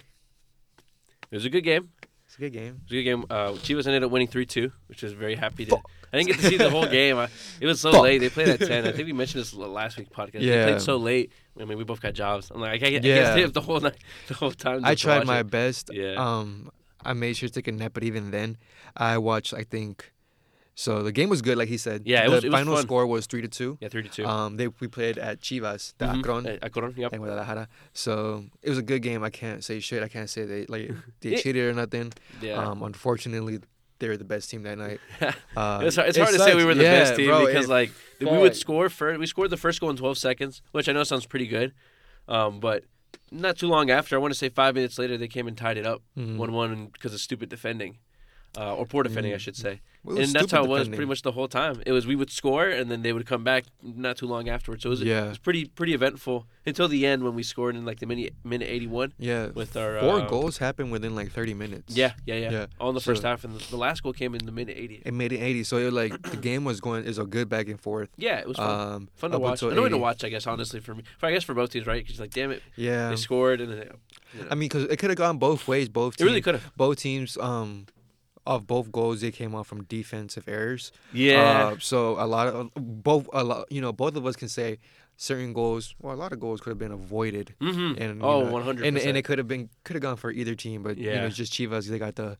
B: It was a good game.
A: It's a good game.
B: It was a good game. Uh, Chivas ended up winning three two, which is very happy to. I didn't get to see the whole game. I, it was so
A: Fuck.
B: late. They played at ten. I think we mentioned this last week podcast. They
A: Yeah.
B: played so late. I mean, we both got jobs. I'm like, I can't, I can't stay up the whole night, the whole time.
A: I tried my
B: it.
A: best.
B: Yeah.
A: Um, I made sure to take a nap, but even then, I watched. I think. So the game was good, like he said.
B: Yeah, it
A: the
B: was- it was
A: final
B: fun.
A: score was three to two.
B: Yeah, three to two.
A: Um, they we played at Chivas, the
B: Mhm.
A: Akron.
B: Uh, Akron, yep.
A: in Guadalajara. So it was a good game. I can't say shit. I can't say they like they cheated or nothing.
B: Yeah.
A: Um, unfortunately, they were the best team that night. Uh,
B: it's hard, it's
A: it
B: hard to say we were the
A: Yeah,
B: best team
A: bro,
B: because
A: it-
B: like we would score first. We scored the first goal in 12 seconds, which I know sounds pretty good. Um, but not too long after, I want to say five minutes later, they came and tied it up
A: Mhm.
B: one one because of stupid defending. Uh, or poor defending, I
A: Mm.
B: should say,
A: Well,
B: and that's how it was
A: defending.
B: pretty much the whole time. It was we would score and then they would come back not too long afterwards. So it was,
A: Yeah.
B: it was pretty pretty eventful until the end when we scored in like the minute minute eighty one
A: Yeah,
B: with our
A: four
B: uh,
A: goals happened within like thirty minutes.
B: Yeah, yeah, yeah,
A: Yeah.
B: All in the first half, and the, the last goal came in the minute eighty.
A: it made it eighty. So it was like the game was going is a good back and forth.
B: Yeah, it was fun.
A: Um,
B: Fun to watch. Annoying to watch, I guess. Honestly, for me, for I guess for both teams, right? Because like, damn it,
A: Yeah,
B: they scored and then, you know.
A: I mean, because it could have gone both ways. Both
B: it really could have.
A: both teams, um, of both goals they came off from defensive errors.
B: Yeah,
A: Uh, so a lot of both a lot, you know, both of us can say certain goals. Well, a lot of goals could have been avoided,
B: mm-hmm.
A: and
B: oh, one hundred
A: and and it could have been could have gone for either team, but you know,
B: Yeah.
A: it's just Chivas they got the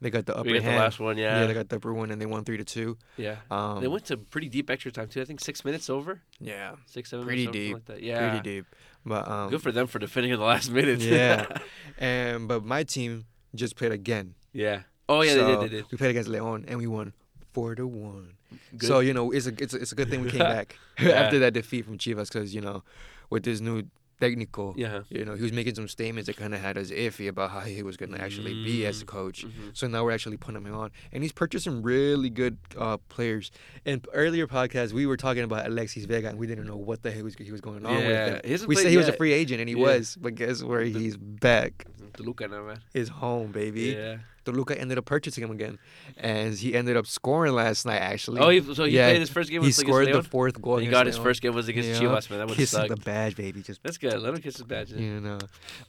A: They got the upper
B: we got the
A: hand.
B: last one. Yeah, Yeah,
A: they got the upper one, and they won three to two.
B: yeah.
A: Um,
B: they went to pretty deep extra time too. I think six minutes over,
A: yeah,
B: six seven.
A: Pretty deep.
B: Like that. Yeah,
A: pretty deep. But um,
B: Good for them for defending in the last minute.
A: Yeah. and but my team just played again.
B: yeah. Oh yeah,
A: So,
B: they did. They did.
A: We played against Leon, and we won four to one.
B: Good.
A: So you know, it's a it's a, it's a good thing we came back
B: Yeah.
A: after that defeat from Chivas, because you know, with this new technical,
B: yeah.
A: you know, he was making some statements that kind of had us iffy about how he was going to actually be as a coach.
B: Mhm.
A: So now we're actually putting him on, and he's purchasing really good uh, players. And earlier podcast we were talking about Alexis Vega, and we didn't know what the hell was, he was going on
B: Yeah,
A: with him. We said he was a free agent, and he
B: Yeah.
A: was, but guess where he's back?
B: Toluca man.
A: His home, baby.
B: Yeah.
A: Toluca ended up purchasing him again, and he ended up scoring last night. Actually,
B: Oh, he, so he
A: Yeah,
B: played his first game.
A: he
B: was
A: scored
B: against
A: the fourth goal.
B: He got his
A: Leon.
B: first game was against
A: Yeah.
B: Chivas, man. That would suck.
A: the badge, baby. Just
B: That's good. Let him kiss his badge.
A: you know,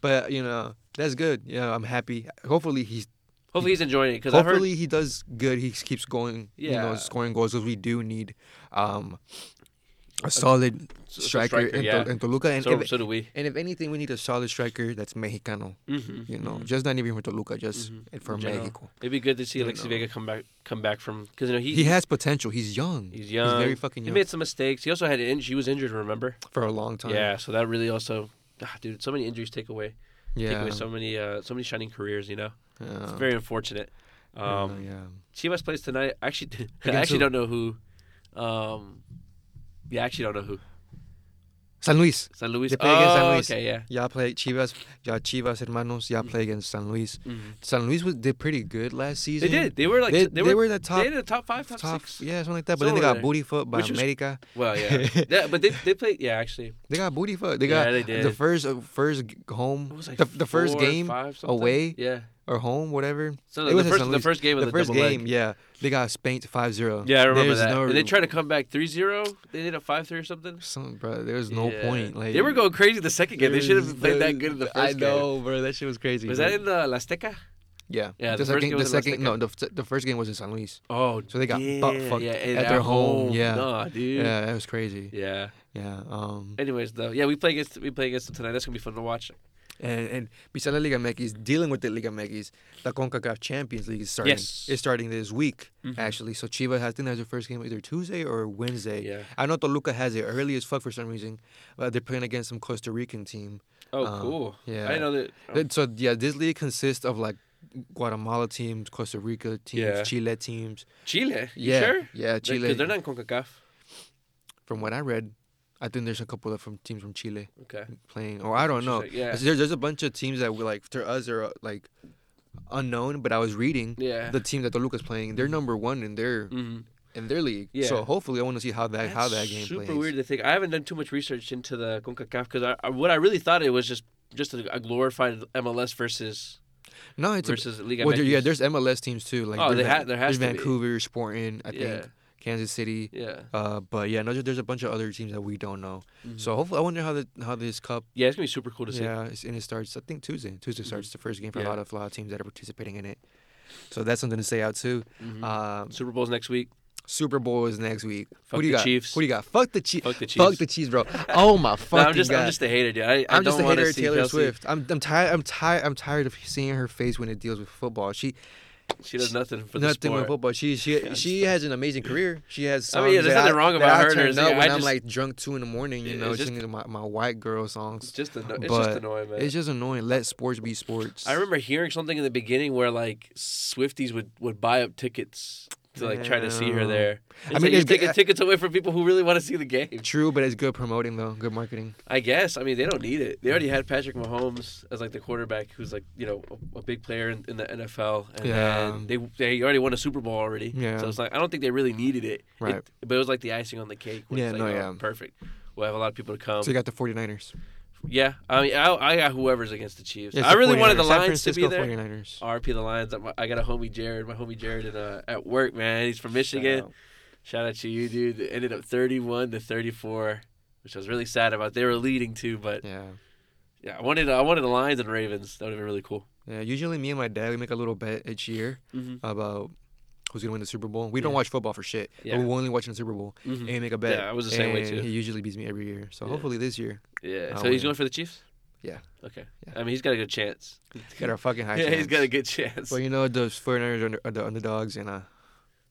A: but you know that's good. Yeah, I'm happy. Hopefully he's
B: Hopefully he's enjoying it because I heard.
A: hopefully he does good. He keeps going. you know,
B: Yeah.
A: scoring goals because we do need um a solid
B: so-
A: striker, in,
B: yeah.
A: In Toluca, and
B: So,
A: if,
B: so do we.
A: and if anything, we need a solid striker that's Mexicano.
B: Mm-hmm.
A: You know, just not even for Toluca, just
B: Mhm.
A: for
B: In general.
A: Mexico.
B: It'd be good to see
A: You
B: Alexis
A: know.
B: Vega come back, come back from because you know he
A: He has potential. He's young.
B: he's young.
A: He's very fucking
B: He made some mistakes. He also had an injury. He was injured. Remember?
A: for a long time.
B: Yeah. So that really also, ah, dude, so many injuries take away, take
A: yeah,
B: away so many, uh, so many shining careers. You know,
A: yeah.
B: it's very unfortunate.
A: Yeah,
B: Um,
A: yeah.
B: Chivas plays tonight. Actually, I actually
A: who?
B: don't know who. Um, yeah, I actually don't know who.
A: San Luis.
B: San Luis.
A: They play against San
B: Oh,
A: Luis.
B: Okay, yeah.
A: Y'all play Chivas. Y'all Chivas hermanos. Y'all play against San Luis.
B: Mhm.
A: San Luis was, did pretty good last season.
B: They
A: season.
B: did. They were like
A: They,
B: they,
A: they
B: were,
A: were the top
B: they in the top five, top,
A: top,
B: six.
A: yeah, something like that. But then they
B: Somewhere
A: got
B: there.
A: booty foot by
B: Which was-
A: America.
B: Well, yeah, yeah, but they they played. Yeah, actually,
A: They got booty foot. They
B: Yeah,
A: got
B: they did.
A: the first uh, first g- home
B: it was like
A: the, the first
B: four
A: game
B: five, something.
A: away
B: Yeah.
A: Or home, whatever.
B: So
A: It
B: the
A: was
B: first the first game of
A: The
B: the,
A: first
B: double leg.
A: game, yeah, they got spanked 5-0.
B: Yeah, I remember
A: There's
B: that.
A: No,
B: and they tried to come back 3-0. They did a 5-3 or something.
A: Some, bro, there's no
B: Yeah.
A: point. Like
B: they were going crazy the second game. They should have played that good in the first
A: I
B: game.
A: I know, bro. That shit was crazy.
B: Was
A: bro.
B: that in the La Azteca?
A: Yeah.
B: Yeah,
A: The,
B: the first
A: second,
B: game
A: the
B: was
A: second, no, the, the first game was in San Luis.
B: Oh,
A: So they got
B: yeah,
A: butt fucked
B: yeah,
A: at their home, yeah.
B: Nah, dude.
A: Yeah, that was crazy.
B: Yeah.
A: Yeah. Um.
B: Anyways, though, yeah, we play against we play against them tonight. That's gonna be fun to watch.
A: And and besides la Liga MX, dealing with the Liga MX, the Concacaf Champions League is starting.
B: Yes.
A: It's starting this week
B: Mhm.
A: actually. So Chivas has I think has their first game either Tuesday or Wednesday.
B: Yeah.
A: I know Toluca has it early as fuck for some reason. But they're playing against some Costa Rican team.
B: Oh,
A: Um,
B: cool.
A: yeah.
B: I know that. oh,
A: So yeah, this league consists of like Guatemala teams, Costa Rica teams,
B: Yeah.
A: Chile teams.
B: Chile. You
A: yeah,
B: sure?
A: yeah, Chile.
B: Because they're not in Concacaf.
A: From what I read, I think there's a couple of from teams from Chile
B: Okay.
A: playing. Or I don't know.
B: Yeah.
A: There's, there's a bunch of teams that were like to us are uh, like unknown, but I was reading
B: Yeah.
A: the team that Toluca's playing. They're number one in their
B: mm-hmm.
A: in their league.
B: Yeah.
A: So hopefully, I want to see how that how that game
B: super
A: plays.
B: weird to think. I haven't done too much research into the Concacaf because I, I, what I really thought it was just just a, a glorified MLS versus
A: No, it's a,
B: versus Liga
A: well, there- yeah. There's MLS teams too. Like
B: Oh, they ha- there has
A: there's
B: to be.
A: Vancouver, Sporting, I
B: Yeah.
A: think Kansas City.
B: yeah.
A: Uh, but yeah, no, there's- there's a bunch of other teams that we don't know.
B: Mhm.
A: So hopefully, I wonder how the how this cup.
B: yeah, it's gonna be super cool to see.
A: Yeah, it's, and it starts. I think Tuesday. Tuesday starts the first game for
B: Yeah.
A: a lot of a lot of teams that are participating in it. So that's something to say out too.
B: Mhm.
A: Um,
B: Super Bowl's next week.
A: Super Bowl is next week.
B: Fuck
A: Who do you
B: the
A: got?
B: Chiefs.
A: Who do you got? Fuck the Chiefs.
B: Fuck the Chiefs.
A: Fuck the Chiefs, bro. Oh my
B: No,
A: fucking
B: I'm just
A: god.
B: I'm just a hater, dude. I, I
A: I'm just a hater of Taylor
B: Kelsey.
A: Swift. I'm I'm tired. I'm tired. I'm tired of seeing her face when it deals with football. She
B: She does nothing for the
A: nothing with
B: sport.
A: football. She she she has an amazing career. She has.
B: I mean, yeah, there's nothing wrong about her.
A: turn up
B: yeah,
A: when
B: I
A: I'm like drunk two in the morning. You know,
B: just-
A: singing my, my white girl
B: It's
A: songs.
B: just anno- it's just annoying, man.
A: It's just annoying. Let sports be sports.
B: I remember hearing something in the beginning where like Swifties would, would buy up tickets to like try to see her there. It's
A: I mean,
B: like you're
A: it's
B: taking uh, tickets away from people who really want to see the game.
A: True, but it's good promoting though. Good marketing.
B: I guess. I mean, they don't need it. They already had Patrick Mahomes as like the quarterback, who's like you know a, a big player in, in the NFL, and
A: Yeah.
B: they they already won a Super Bowl already.
A: Yeah.
B: So it's like I don't think they really needed it.
A: Right.
B: It- but it was like the icing on the cake. where
A: Yeah,
B: it's
A: no,
B: oh,
A: yeah.
B: Perfect. We'll have a lot of people to come.
A: so you got the 49ers.
B: Yeah. I mean, I, I got whoever's against the Chiefs.
A: It's
B: I really
A: 49ers.
B: wanted the Lions to be there.
A: 49ers.
B: RP the Lions. I'm- I got a homie Jared, my homie Jared, in, uh, at work. Man, he's from Michigan.
A: Shout
B: Shout out to you, dude. It ended up 31 to 34, which I was really sad about. They were leading too, but
A: Yeah.
B: yeah, I wanted I wanted the Lions and Ravens. That would have been really cool.
A: Yeah. Usually, me and my dad we make a little bet each year
B: Mm-hmm.
A: about who's gonna win the Super Bowl. We don't watch football for shit.
B: Yeah.
A: But we're only watching the Super Bowl
B: hmm
A: and make a bet.
B: Yeah, I was the same way, too.
A: He usually beats me every year. So
B: Yeah.
A: hopefully this year.
B: Yeah.
A: I'll
B: so he's going for the Chiefs.
A: Yeah.
B: Okay.
A: Yeah.
B: I mean, he's got a good chance.
A: Got a fucking high chance.
B: yeah,
A: chance.
B: he's got a good chance.
A: Well, you know those 49ers are, under, are the underdogs, and uh,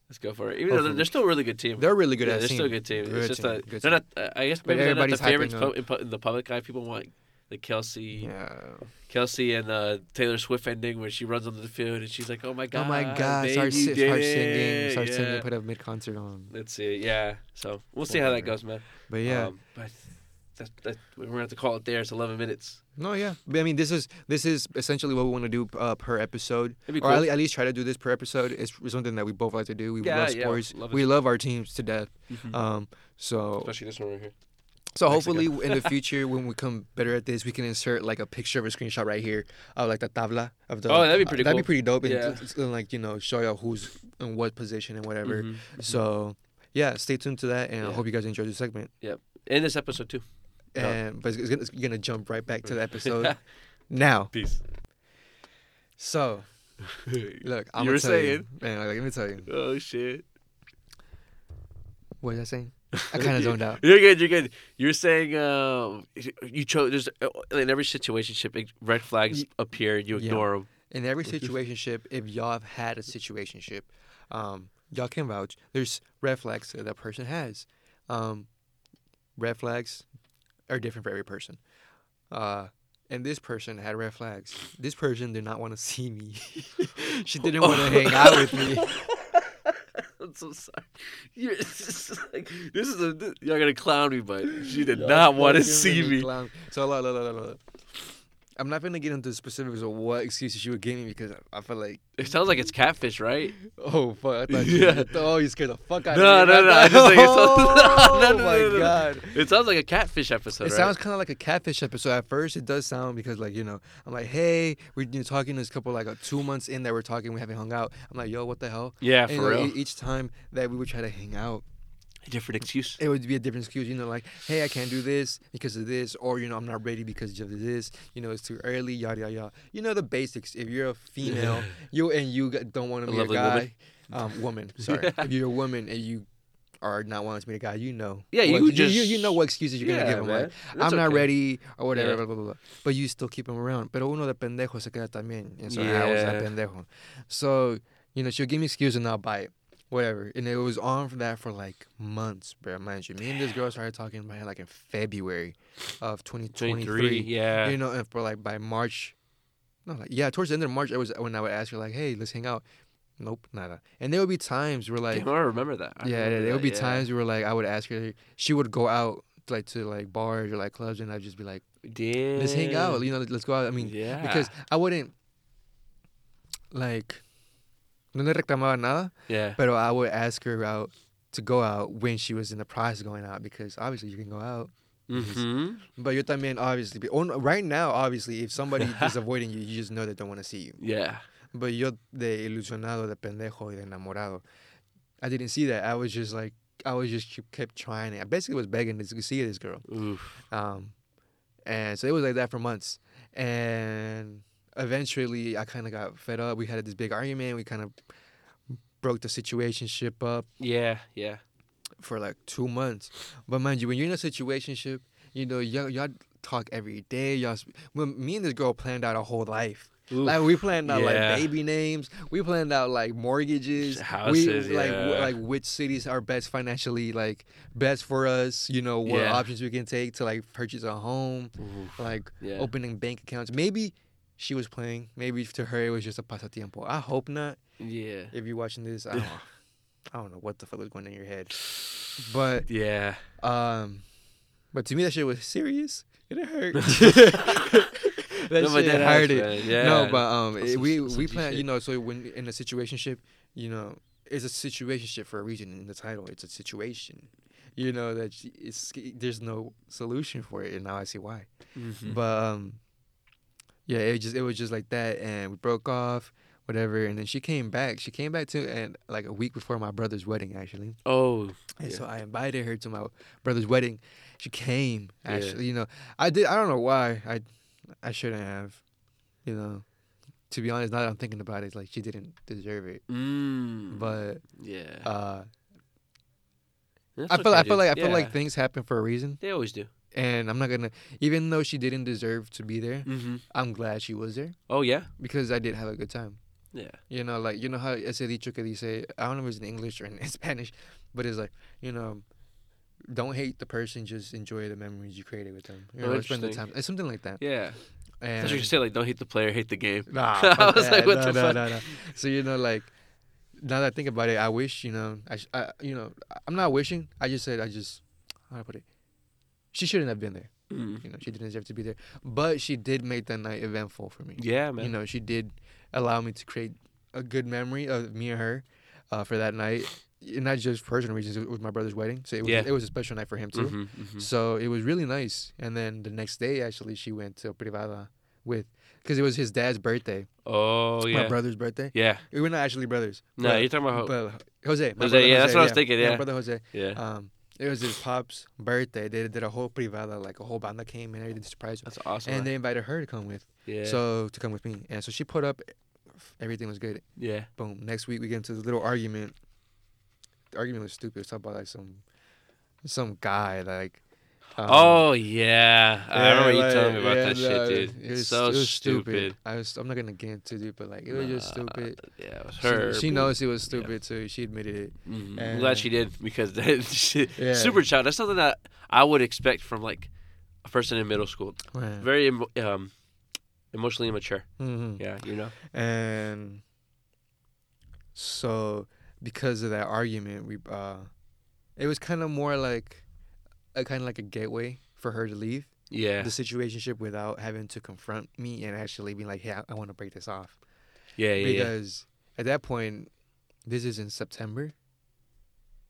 B: Let's go for it. Even though they're, still a really good team.
A: they're really good
B: yeah,
A: at
B: they're
A: team.
B: still a good team.
A: Good
B: It's just
A: team,
B: that
A: good
B: they're not. Uh, I guess maybe they're not the favorites po- in, po- in the public eye. People want the Kelsey,
A: Yeah.
B: Kelsey and uh, Taylor Swift ending where she runs onto the field and she's like, "Oh my god,
A: oh my God!
B: babe,
A: Start, si- singing. Start
B: yeah.
A: singing. Put a mid concert on.
B: Let's see. Yeah. So we'll see how that goes, man.
A: But yeah,
B: Um, but that's, that's, we're gonna have to call it there. It's 11 minutes.
A: no, yeah. But I mean, this is this is essentially what we want to do uh, per episode, or at, le- at least try to do this per episode. It's something that we both like to do. We
B: Yeah,
A: love sports.
B: love
A: we love our teams to death.
B: Mhm.
A: Um, so
B: Especially this one right here.
A: So
B: Mexico.
A: hopefully in the future when we come better at this, we can insert like a picture of a screenshot right here of like the tabla of the.
B: Oh, that'd be pretty cool.
A: That'd be pretty dope. And
B: Yeah.
A: it's, it's gonna like you know show you who's in what position and whatever.
B: Mhm.
A: So yeah, stay tuned to that, and I hope you guys enjoy the segment. Yeah.
B: In this episode too. Yeah.
A: And but it's, gonna, it's gonna jump right back to the episode now.
B: Peace.
A: So look, I'm
B: You
A: gonna
B: were
A: tell you,
B: saying?
A: man. Like, let me tell you,
B: Oh shit.
A: what was I saying? I kind of zoned out.
B: You're good. You're good. You're saying um, you chose. There's in every situationship, red flags appear. You
A: yeah.
B: ignore them.
A: in every situationship, if y'all have had a situationship, um, y'all can vouch. There's red flags that that person has. Um, red flags are different for every person. Uh, and this person had red flags. This person did not want to see me. she didn't want to hang out with me.
B: I'm so sorry. You're, just like, this is a. You're gonna clown me, but she did not want to see me.
A: clown. So look, look, look, look. I'm not gonna get into the specifics of what excuses she would give me because I feel like,
B: It sounds like it's catfish, right?
A: oh fuck, I thought you,
B: Yeah.
A: oh you scared the fuck out
B: No,
A: of me.
B: no, no, I just think it's-
A: oh
B: no, no,
A: my
B: no, no.
A: god.
B: It sounds like a catfish episode.
A: It
B: right?
A: sounds kind of like a catfish episode. At first, it does sound because, like, you know, I'm like, hey, we're you know, talking this couple, like, uh, two months in that we're talking, we haven't hung out. I'm like, yo, what the hell?
B: Yeah,
A: And,
B: for
A: you know,
B: real.
A: each time that we would try to hang out,
B: Different excuse.
A: it would be a different excuse, you know, like, hey, I can't do this because of this, or, you know, I'm not ready because of this, you know, it's too early, yada, yada, yada. You know, the basics. If you're a female, you and you don't want to be a guy,
B: woman.
A: um, woman, sorry. If you're a woman and you are not wanting to be a guy, you know.
B: Yeah, you
A: what,
B: just-
A: you, you know what excuses you're going to give them.
B: man.
A: Like,
B: That's
A: I'm not
B: okay.
A: ready or whatever,
B: Yeah.
A: blah, blah, blah, blah. But you still keep him around. Pero uno de pendejo se queda también. And so I was that pendejo. So, you know, she'll give me excuse and I'll buy it. Whatever. And it was on for that for like months, bro. Mind you, me and this girl started talking about it like in February of 2023.
B: 23. Yeah.
A: You know, and for like by March, no, like, yeah, towards the end of March, it was when I would ask her, like, hey, let's hang out. Nope, nada. And there would be times where, like,
B: Damn, I remember that. I
A: yeah,
B: remember
A: there would be
B: yeah.
A: times where like I would ask her, she would go out like to like bars or like clubs, and I'd just be like,
B: Damn.
A: let's hang out, you know, let's go out. I mean,
B: yeah.
A: because I wouldn't like no le reclamaba nada,
B: yeah.
A: but I would ask her out to go out when she was in the process of going out because obviously you can go out.
B: Mm-hmm.
A: But yo también obviously, on- right now obviously, if somebody is avoiding you, you just know they don't want to see you.
B: Yeah.
A: But yo de ilusionado, de pendejo y de enamorado, I didn't see that. I was just like, I was just kept trying it. I basically was begging to see this girl.
B: Oof.
A: Um, and so it was like that for months. And eventually I kind of got fed up. We had this big argument. We kind of broke the situationship up
B: Yeah. Yeah.
A: for like two months. But mind you, when you're in a situationship, you know, y'all, y'all talk every day. Y'all, sp- when me and this girl planned out a whole life.
B: Oof.
A: Like we planned out
B: Yeah.
A: like baby names. We planned out like mortgages.
B: Houses,
A: we, like w-
B: yeah.
A: like which cities are best financially like best for us. You know what
B: Yeah.
A: options we can take to like purchase a home,
B: Oof.
A: like
B: Yeah.
A: opening bank accounts. Maybe she was playing. Maybe to her it was just a pasatiempo. I hope not.
B: Yeah.
A: If you're watching this, I don't. I don't know what the fuck was going in your head, but
B: Yeah.
A: um, but to me that shit was serious. It hurt. that
B: No, but
A: shit
B: that
A: hurted.
B: man. Yeah.
A: No, but um, it-
B: some-
A: we we plan.
B: shit.
A: You know, so when in a situationship, you know, it's a situationship for a reason in the title. It's a situation. You know that it's there's no solution for it, and now I see why.
B: Mhm.
A: But um, yeah, it just it was just like that, and we broke off, whatever. And then she came back. She came back to and like a week before my brother's wedding, actually.
B: oh.
A: And
B: Yeah.
A: so I invited her to my brother's wedding. She came.
B: Yeah.
A: Actually, you know, I did. I don't know why. I I shouldn't have. You know, to be honest, now that I'm thinking about it, it's like she didn't deserve it.
B: Mm.
A: But
B: yeah.
A: uh, I feel I feel like I feel
B: Yeah.
A: like things happen for a reason.
B: they always do.
A: And I'm not gonna even though she didn't deserve to be there.
B: Mm-hmm.
A: I'm glad she was there
B: Oh yeah.
A: because I did have a good time.
B: Yeah.
A: You know, like you know how ese dicho que dice I don't know if it's in English or in Spanish, but it's like you know, don't hate the person, just enjoy the memories you created with them. You
B: Oh,
A: know, spend the time. It's something like that.
B: Yeah.
A: And
B: thought you say like, don't hate the player, hate the game.
A: Nah,
B: I was
A: that.
B: like, what
A: no,
B: the
A: no,
B: fuck?
A: no, no. So you know, like now that I think about it, I wish you know, I, I you know, I'm not wishing. I just said I just how do I put it. She shouldn't have been there.
B: Mm.
A: You know, she didn't deserve to be there. But she did make that night eventful for me.
B: Yeah, man.
A: You know, she did allow me to create a good memory of me and her uh, for that night. And not just for personal reasons. It was my brother's wedding, so it was
B: Yeah.
A: it was a special night for him too.
B: Mhm, mhm.
A: So it was really nice. And then the next day, actually, she went to privada with because it was his dad's birthday,
B: Oh yeah, my
A: brother's birthday.
B: Yeah.
A: We were not actually brothers.
B: No,
A: but-
B: you're talking about.
A: but Jose,
B: Jose,
A: brother
B: yeah, that's what I was thinking,
A: my
B: yeah.
A: brother Jose.
B: yeah.
A: Um, it was his pop's birthday. They did a whole privada, like a whole banda came in and everything to surprise.
B: That's awesome.
A: And they invited her to come with,
B: yeah.
A: so to come with me. And so she put up. Everything was good.
B: yeah.
A: Boom. Next week we get into this little argument. The argument was stupid. It's about like some, some guy like. Um,
B: oh yeah. I
A: Yeah,
B: remember you
A: like,
B: telling me about
A: yeah,
B: that
A: no,
B: shit, dude.
A: It was,
B: so
A: it was
B: stupid.
A: I was. I'm not gonna get into it, but like it was just stupid.
B: Yeah, it was her.
A: She,
B: but-
A: knows it was
B: yeah.
A: stupid, so she admitted it.
B: Mhm. I'm glad she did because that shit,
A: Yeah.
B: super child. That's something that I would expect from like a person in middle school.
A: Right.
B: Very um, emotionally immature.
A: hmm
B: Yeah, you know.
A: And so because of that argument, we uh, it was kind of more like a kind of like a gateway for her to leave
B: Yeah,
A: the situationship without having to confront me and actually be like, "Hey, I, I want to break this off."
B: yeah, yeah, yeah.
A: because at that point, this is in September.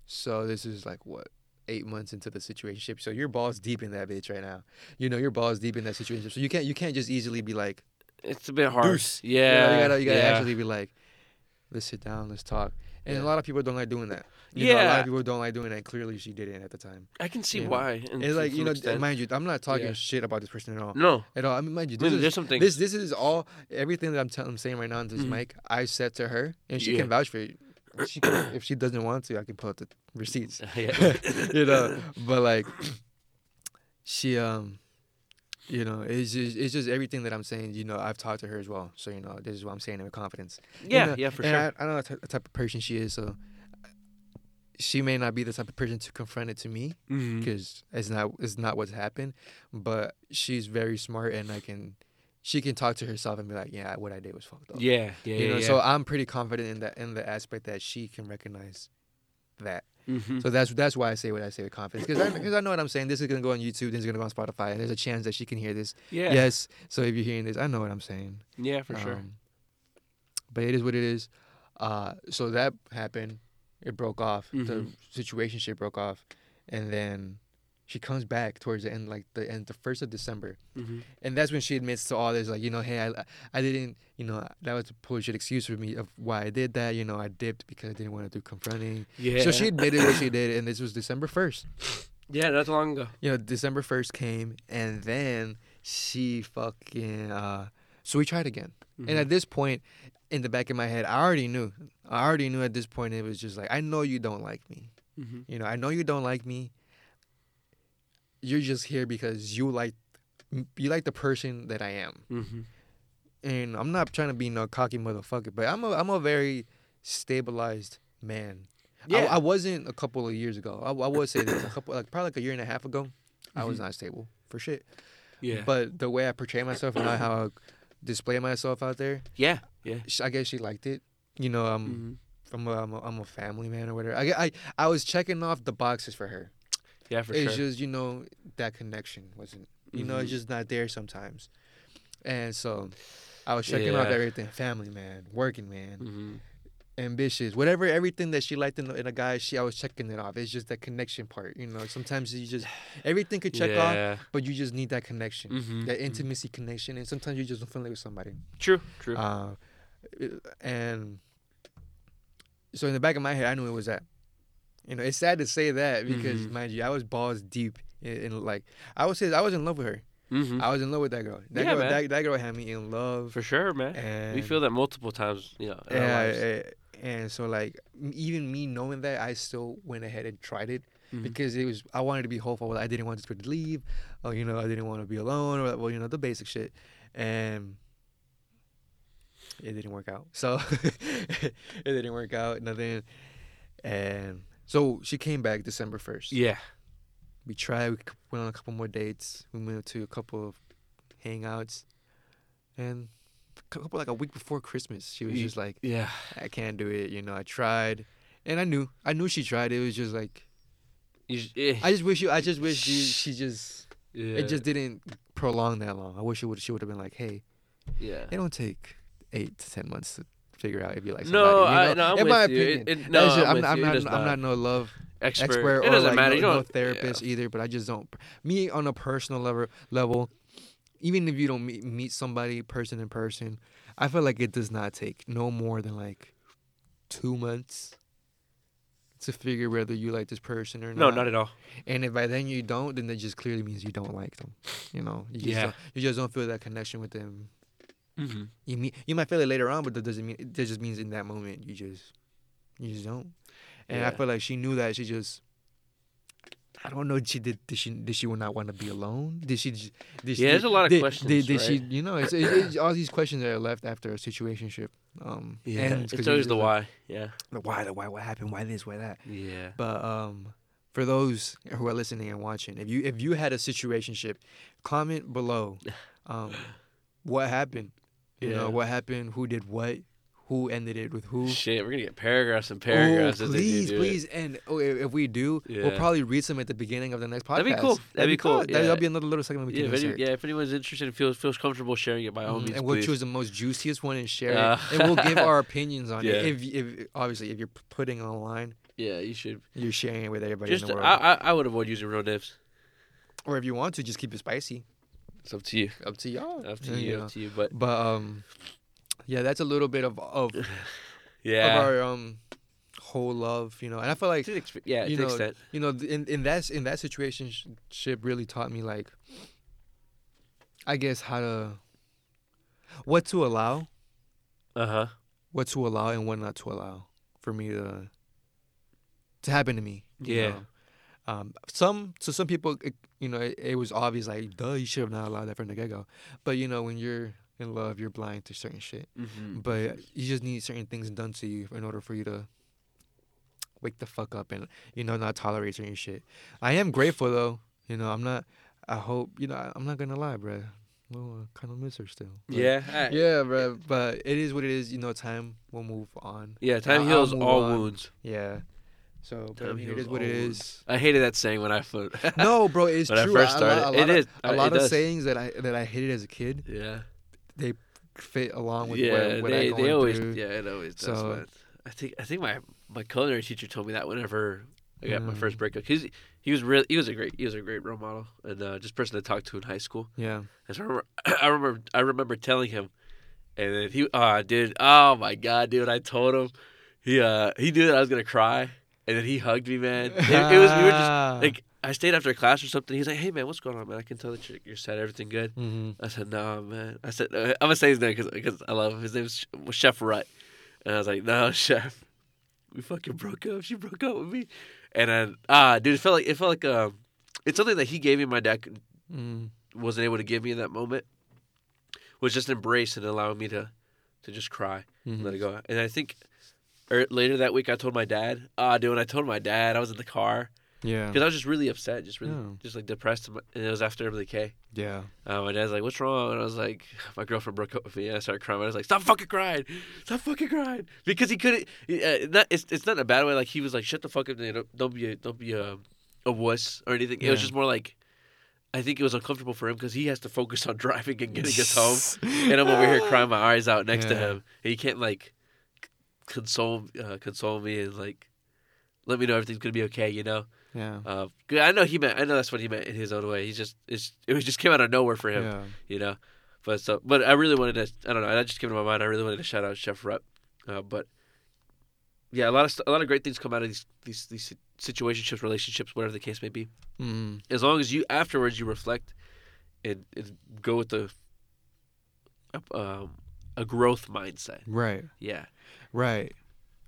A: So this is like what eight months into the situationship. So your balls deep in that bitch right now. You know your balls deep in that situation. So you can't you can't just easily be like,
B: It's a bit hard.
A: Deuce. you know,
B: Yeah,
A: you gotta you gotta
B: yeah.
A: actually be like, let's sit down, let's talk. And
B: Yeah.
A: a lot of people don't like doing that. You know, a lot of people don't like doing that. Clearly, she didn't at the time.
B: I can see
A: you
B: why. and
A: It's like you know,
B: extent.
A: mind you, I'm not talking
B: Yeah.
A: shit about this person at all.
B: no,
A: At all. I mean, mind you,
B: I
A: this
B: mean,
A: is
B: there's some things.
A: this this is all everything that I'm, tell, I'm saying right now on this
B: Mhm.
A: mic. I said to her, and she
B: Yeah.
A: can vouch for it. She can, if she doesn't want to, I can pull out the receipts.
B: yeah.
A: you know, but like she um, you know, it's just it's just everything that I'm saying. You know, I've talked to her as well, so you know, this is what I'm saying with confidence. You
B: yeah,
A: know,
B: yeah, for sure.
A: I, I know the type of person she is, so she may not be the type of person to confront it to me
B: mm-hmm.
A: because it's not it's not what's happened. But she's very smart, and I can she can talk to herself and be like, yeah, what I did was fucked up.
B: Yeah, yeah,
A: you know.
B: yeah.
A: So I'm pretty confident in that in the aspect that she can recognize that.
B: Mhm.
A: So that's that's why I say what I say with confidence because I, 'cause I know what I'm saying. This is gonna go on YouTube. This is gonna go on Spotify, and there's a chance that she can hear this.
B: yeah,
A: Yes. So if you're hearing this, I know what I'm saying.
B: yeah, for sure.
A: Um, But it is what it is. Uh, so that happened. It broke off. The
B: Mhm.
A: situation broke off, and then she comes back towards the end, like the end, the first of December,
B: Mhm.
A: and that's when she admits to all this, like you know, hey, I, I didn't, you know, that was a bullshit excuse for me of why I did that. You know, I dipped because I didn't want to do confronting.
B: Yeah.
A: So she admitted what she did, and this was December first.
B: Yeah, too long ago.
A: You know, December first came, and then she fucking. uh So we tried again. And
B: Mhm.
A: at this point, in the back of my head, I already knew. I already knew at this point it was just like, I know you don't like me.
B: Mhm.
A: You know, I know you don't like me. You're just here because you like you like the person that I am.
B: Mhm.
A: And I'm not trying to be no cocky motherfucker, but I'm a I'm a very stabilized man. I,
B: Yeah.
A: I wasn't a couple of years ago. I, I would say this a couple like probably like a year and a half ago. I was
B: Mhm.
A: not stable for shit.
B: Yeah.
A: But the way I portray myself and how I display myself out there,
B: yeah. Yeah.
A: I guess she liked it. You know, um,
B: Mhm.
A: I'm a, I'm a, I'm a family man or whatever. I, I I was checking off the boxes for her.
B: Yeah, for sure.
A: it's
B: sure.
A: just you know that connection wasn't. You know, it's
B: Mhm.
A: just not there sometimes. And so, I was checking off
B: Yeah.
A: everything: family man, working man,
B: Mhm.
A: ambitious, whatever, everything that she liked in, in a guy. She I was checking it off. It's just that connection part. You know, sometimes you just everything could check off, but you just need that connection,
B: Mhm.
A: that
B: Mhm.
A: intimacy connection, and sometimes you just don't feel like with somebody.
B: True. True.
A: Uh, and so in the back of my head, I knew it was that. You know, it's sad to say that because,
B: Mhm.
A: mind you, I was balls deep in, in like I would say I was in love with her.
B: Mhm.
A: I was in love with that girl. That
B: Yeah,
A: girl,
B: man.
A: that, that girl had me in love.
B: for sure, man.
A: And
B: we feel that multiple times. You know.
A: Yeah, eh, and so like even me knowing that, I still went ahead and tried it.
B: Mhm.
A: because it was I wanted to be hopeful. I didn't want this girl to leave. Oh, you know, I didn't want to be alone, or well, you know, the basic shit, and it didn't work out. So it didn't work out. Nothing, and so she came back December first.
B: Yeah.
A: We tried. We went on a couple more dates. We went to a couple of hangouts, and a couple like a week before Christmas, she was just like,
B: Yeah.
A: "I can't do it." You know, I tried, and I knew, I knew she tried. It was just like,
B: eh,
A: I just wish you, I just wish she, she just,
B: yeah.
A: it just didn't prolong that long. I wish it would, she would have been like, "Hey,
B: Yeah.
A: it don't take eight to ten months to figure out if you like
B: No,
A: somebody." you
B: I- no, I'm
A: In
B: with
A: my
B: you.
A: Opinion,
B: it- no,
A: just-
B: I'm
A: I'm, not,
B: you. It
A: I'm,
B: does
A: not, I'm
B: not.
A: not no love
B: Expert.
A: expert
B: it
A: or
B: doesn't
A: like
B: matter.
A: no,
B: you don't.
A: therapist
B: yeah.
A: either. But I just don't. Me on a personal level, level, even if you don't meet meet somebody person in person, I feel like it does not take no more than like two months to figure whether you like this person or not.
B: No,
A: not.
B: not at all.
A: And if by then you don't, then that just clearly means you don't like them. You know, you just
B: Yeah.
A: don't, you just don't feel that connection with them.
B: Mm-hmm.
A: You meet, you might feel it later on, but that doesn't mean it just means in that moment you just you just don't. And I feel like she knew that she just. I don't know. She did. Did she? Did she not want to be alone? Did she? Did she
B: Yeah, there's a lot of
A: did,
B: questions,
A: Did, did she? You know, it's, it- it's all these questions that are left after a situationship. Um,
B: Yeah.
A: ends
B: It's always the
A: like,
B: why. Yeah.
A: The why? The why? What happened? Why this? Why that?
B: Yeah.
A: But um, for those who are listening and watching, if you if you had a situationship, comment below. Um, what happened? You
B: Yeah.
A: know what happened? Who did what? Who ended it with who?
B: Shit, we're gonna get paragraphs and paragraphs.
A: Oh,
B: as they do
A: please,
B: it.
A: please, and oh, if, we do, we'll probably read some at the beginning of the next podcast.
B: That'd be cool. That'd be cool,
A: That-
B: yeah.
A: That'll be another little segment we
B: Yeah,
A: can
B: if, any, yeah, if anyone's interested and feels feels comfortable sharing it, by all
A: Mhm,
B: means,
A: and we'll
B: please.
A: choose the most juiciest one and share
B: Uh,
A: it, and we'll give our opinions on
B: Yeah.
A: it. If, if obviously if you're putting it online,
B: Yeah, you should.
A: you're sharing it with everybody
B: Just,
A: in the world.
B: I, I, I would avoid using real names.
A: or if you want to, just keep it spicy.
B: It's up to you.
A: Up to y'all.
B: Up to
A: Yeah,
B: you.
A: yeah.
B: Up to you. But
A: But um, yeah, that's a little bit of of, of
B: yeah,
A: our um whole love, you know. And I feel like
B: exp- yeah,
A: you know,
B: extent.
A: you know, in in that in that situation, ship really taught me like, I guess how to, what to allow,
B: Uh huh.
A: what to allow, and what not to allow for me to, to happen to me. you
B: Yeah.
A: know. Um, some to some people, it, you know, it, it was obvious like, duh, you should have not allowed that from the get go. But you know, when you're in love, you're blind to certain shit.
B: Mm-hmm.
A: But you just need certain things done to you in order for you to wake the fuck up and you know not tolerate certain shit. I am grateful though. You know, I'm not. I hope you know. I- I'm not gonna lie, bruh. Well, I kind of miss her still. But-
B: yeah, I-
A: Yeah, bruh. But it is what it is. You know, time will move on.
B: yeah. Time heals all
A: on.
B: wounds.
A: Yeah. So, but I mean, it
B: heals
A: is what it
B: all
A: is.
B: wounds. I hated that saying when I first.
A: No, bro, it's
B: when
A: true.
B: I first
A: A lot-
B: started,
A: a lot
B: it
A: of-
B: is.
A: A
B: Uh,
A: lot
B: it
A: of
B: does.
A: sayings that I that I hated as a kid
B: Yeah.
A: They fit along with
B: yeah,
A: what, what
B: they,
A: I going
B: they always
A: through.
B: yeah it always does.
A: So-
B: man. I think I think my my culinary teacher told me that whenever I got my
A: Mm.
B: first breakup, he's he was really he was a great he was a great role model and uh, just person to talk to in high school.
A: Yeah.
B: And so I remember I remember I remember telling him, and then he ah dude oh my god dude I told him he uh he knew that I was gonna cry and then he hugged me man it, it was we were just like I stayed after class or something he's like hey man what's going on man I can tell that you're, you're sad everything good
A: hmm
B: I said, "No, man." I said, uh, "I'm gonna say his name because I love him. His name's Sh- Chef Rut." And I was like, "No, Chef, we fucking broke up. She broke up with me." And then, ah, dude, it felt like it felt like um, it's something that he gave me. My dad
A: mm
B: wasn't able to give me in that moment. Was just embrace and allowing me to, to just cry, and let it go. And I think, er, later that week, I told my dad. Ah, dude, when I told my dad, I was in the car
A: Yeah.
B: because I was just really upset, just really,
A: Yeah.
B: just like depressed. And it was after Emily K.
A: Yeah.
B: Uh, my dad's like, "What's wrong?" And I was like, "My girlfriend broke up with me." And I started crying. I was like, "Stop fucking crying! Stop fucking crying!" Because he couldn't. Uh, not, it's it's not in a bad way. Like he was like, "Shut the fuck up! Don't, don't be a, don't be a, a wuss or anything." It was just more like, I think it was uncomfortable for him because he has to focus on driving and getting us home, and I'm over here crying my eyes out next to him, and he can't like console uh, console me and like let me know everything's gonna be okay. You know.
A: Yeah.
B: Uh, I know he meant. I know that's what he meant in his own way. He just. It's, it was just came out of nowhere for him
A: Yeah.
B: you know. But so, but I really wanted to. I don't know. That just came to my mind. I really wanted to shout out Chef Rep. Uh, but yeah, a lot of a lot of great things come out of these these these situationships, relationships, whatever the case may be.
A: Mm.
B: As long as you afterwards you reflect and, and go with the um, a growth mindset.
A: Right.
B: Yeah,
A: Right.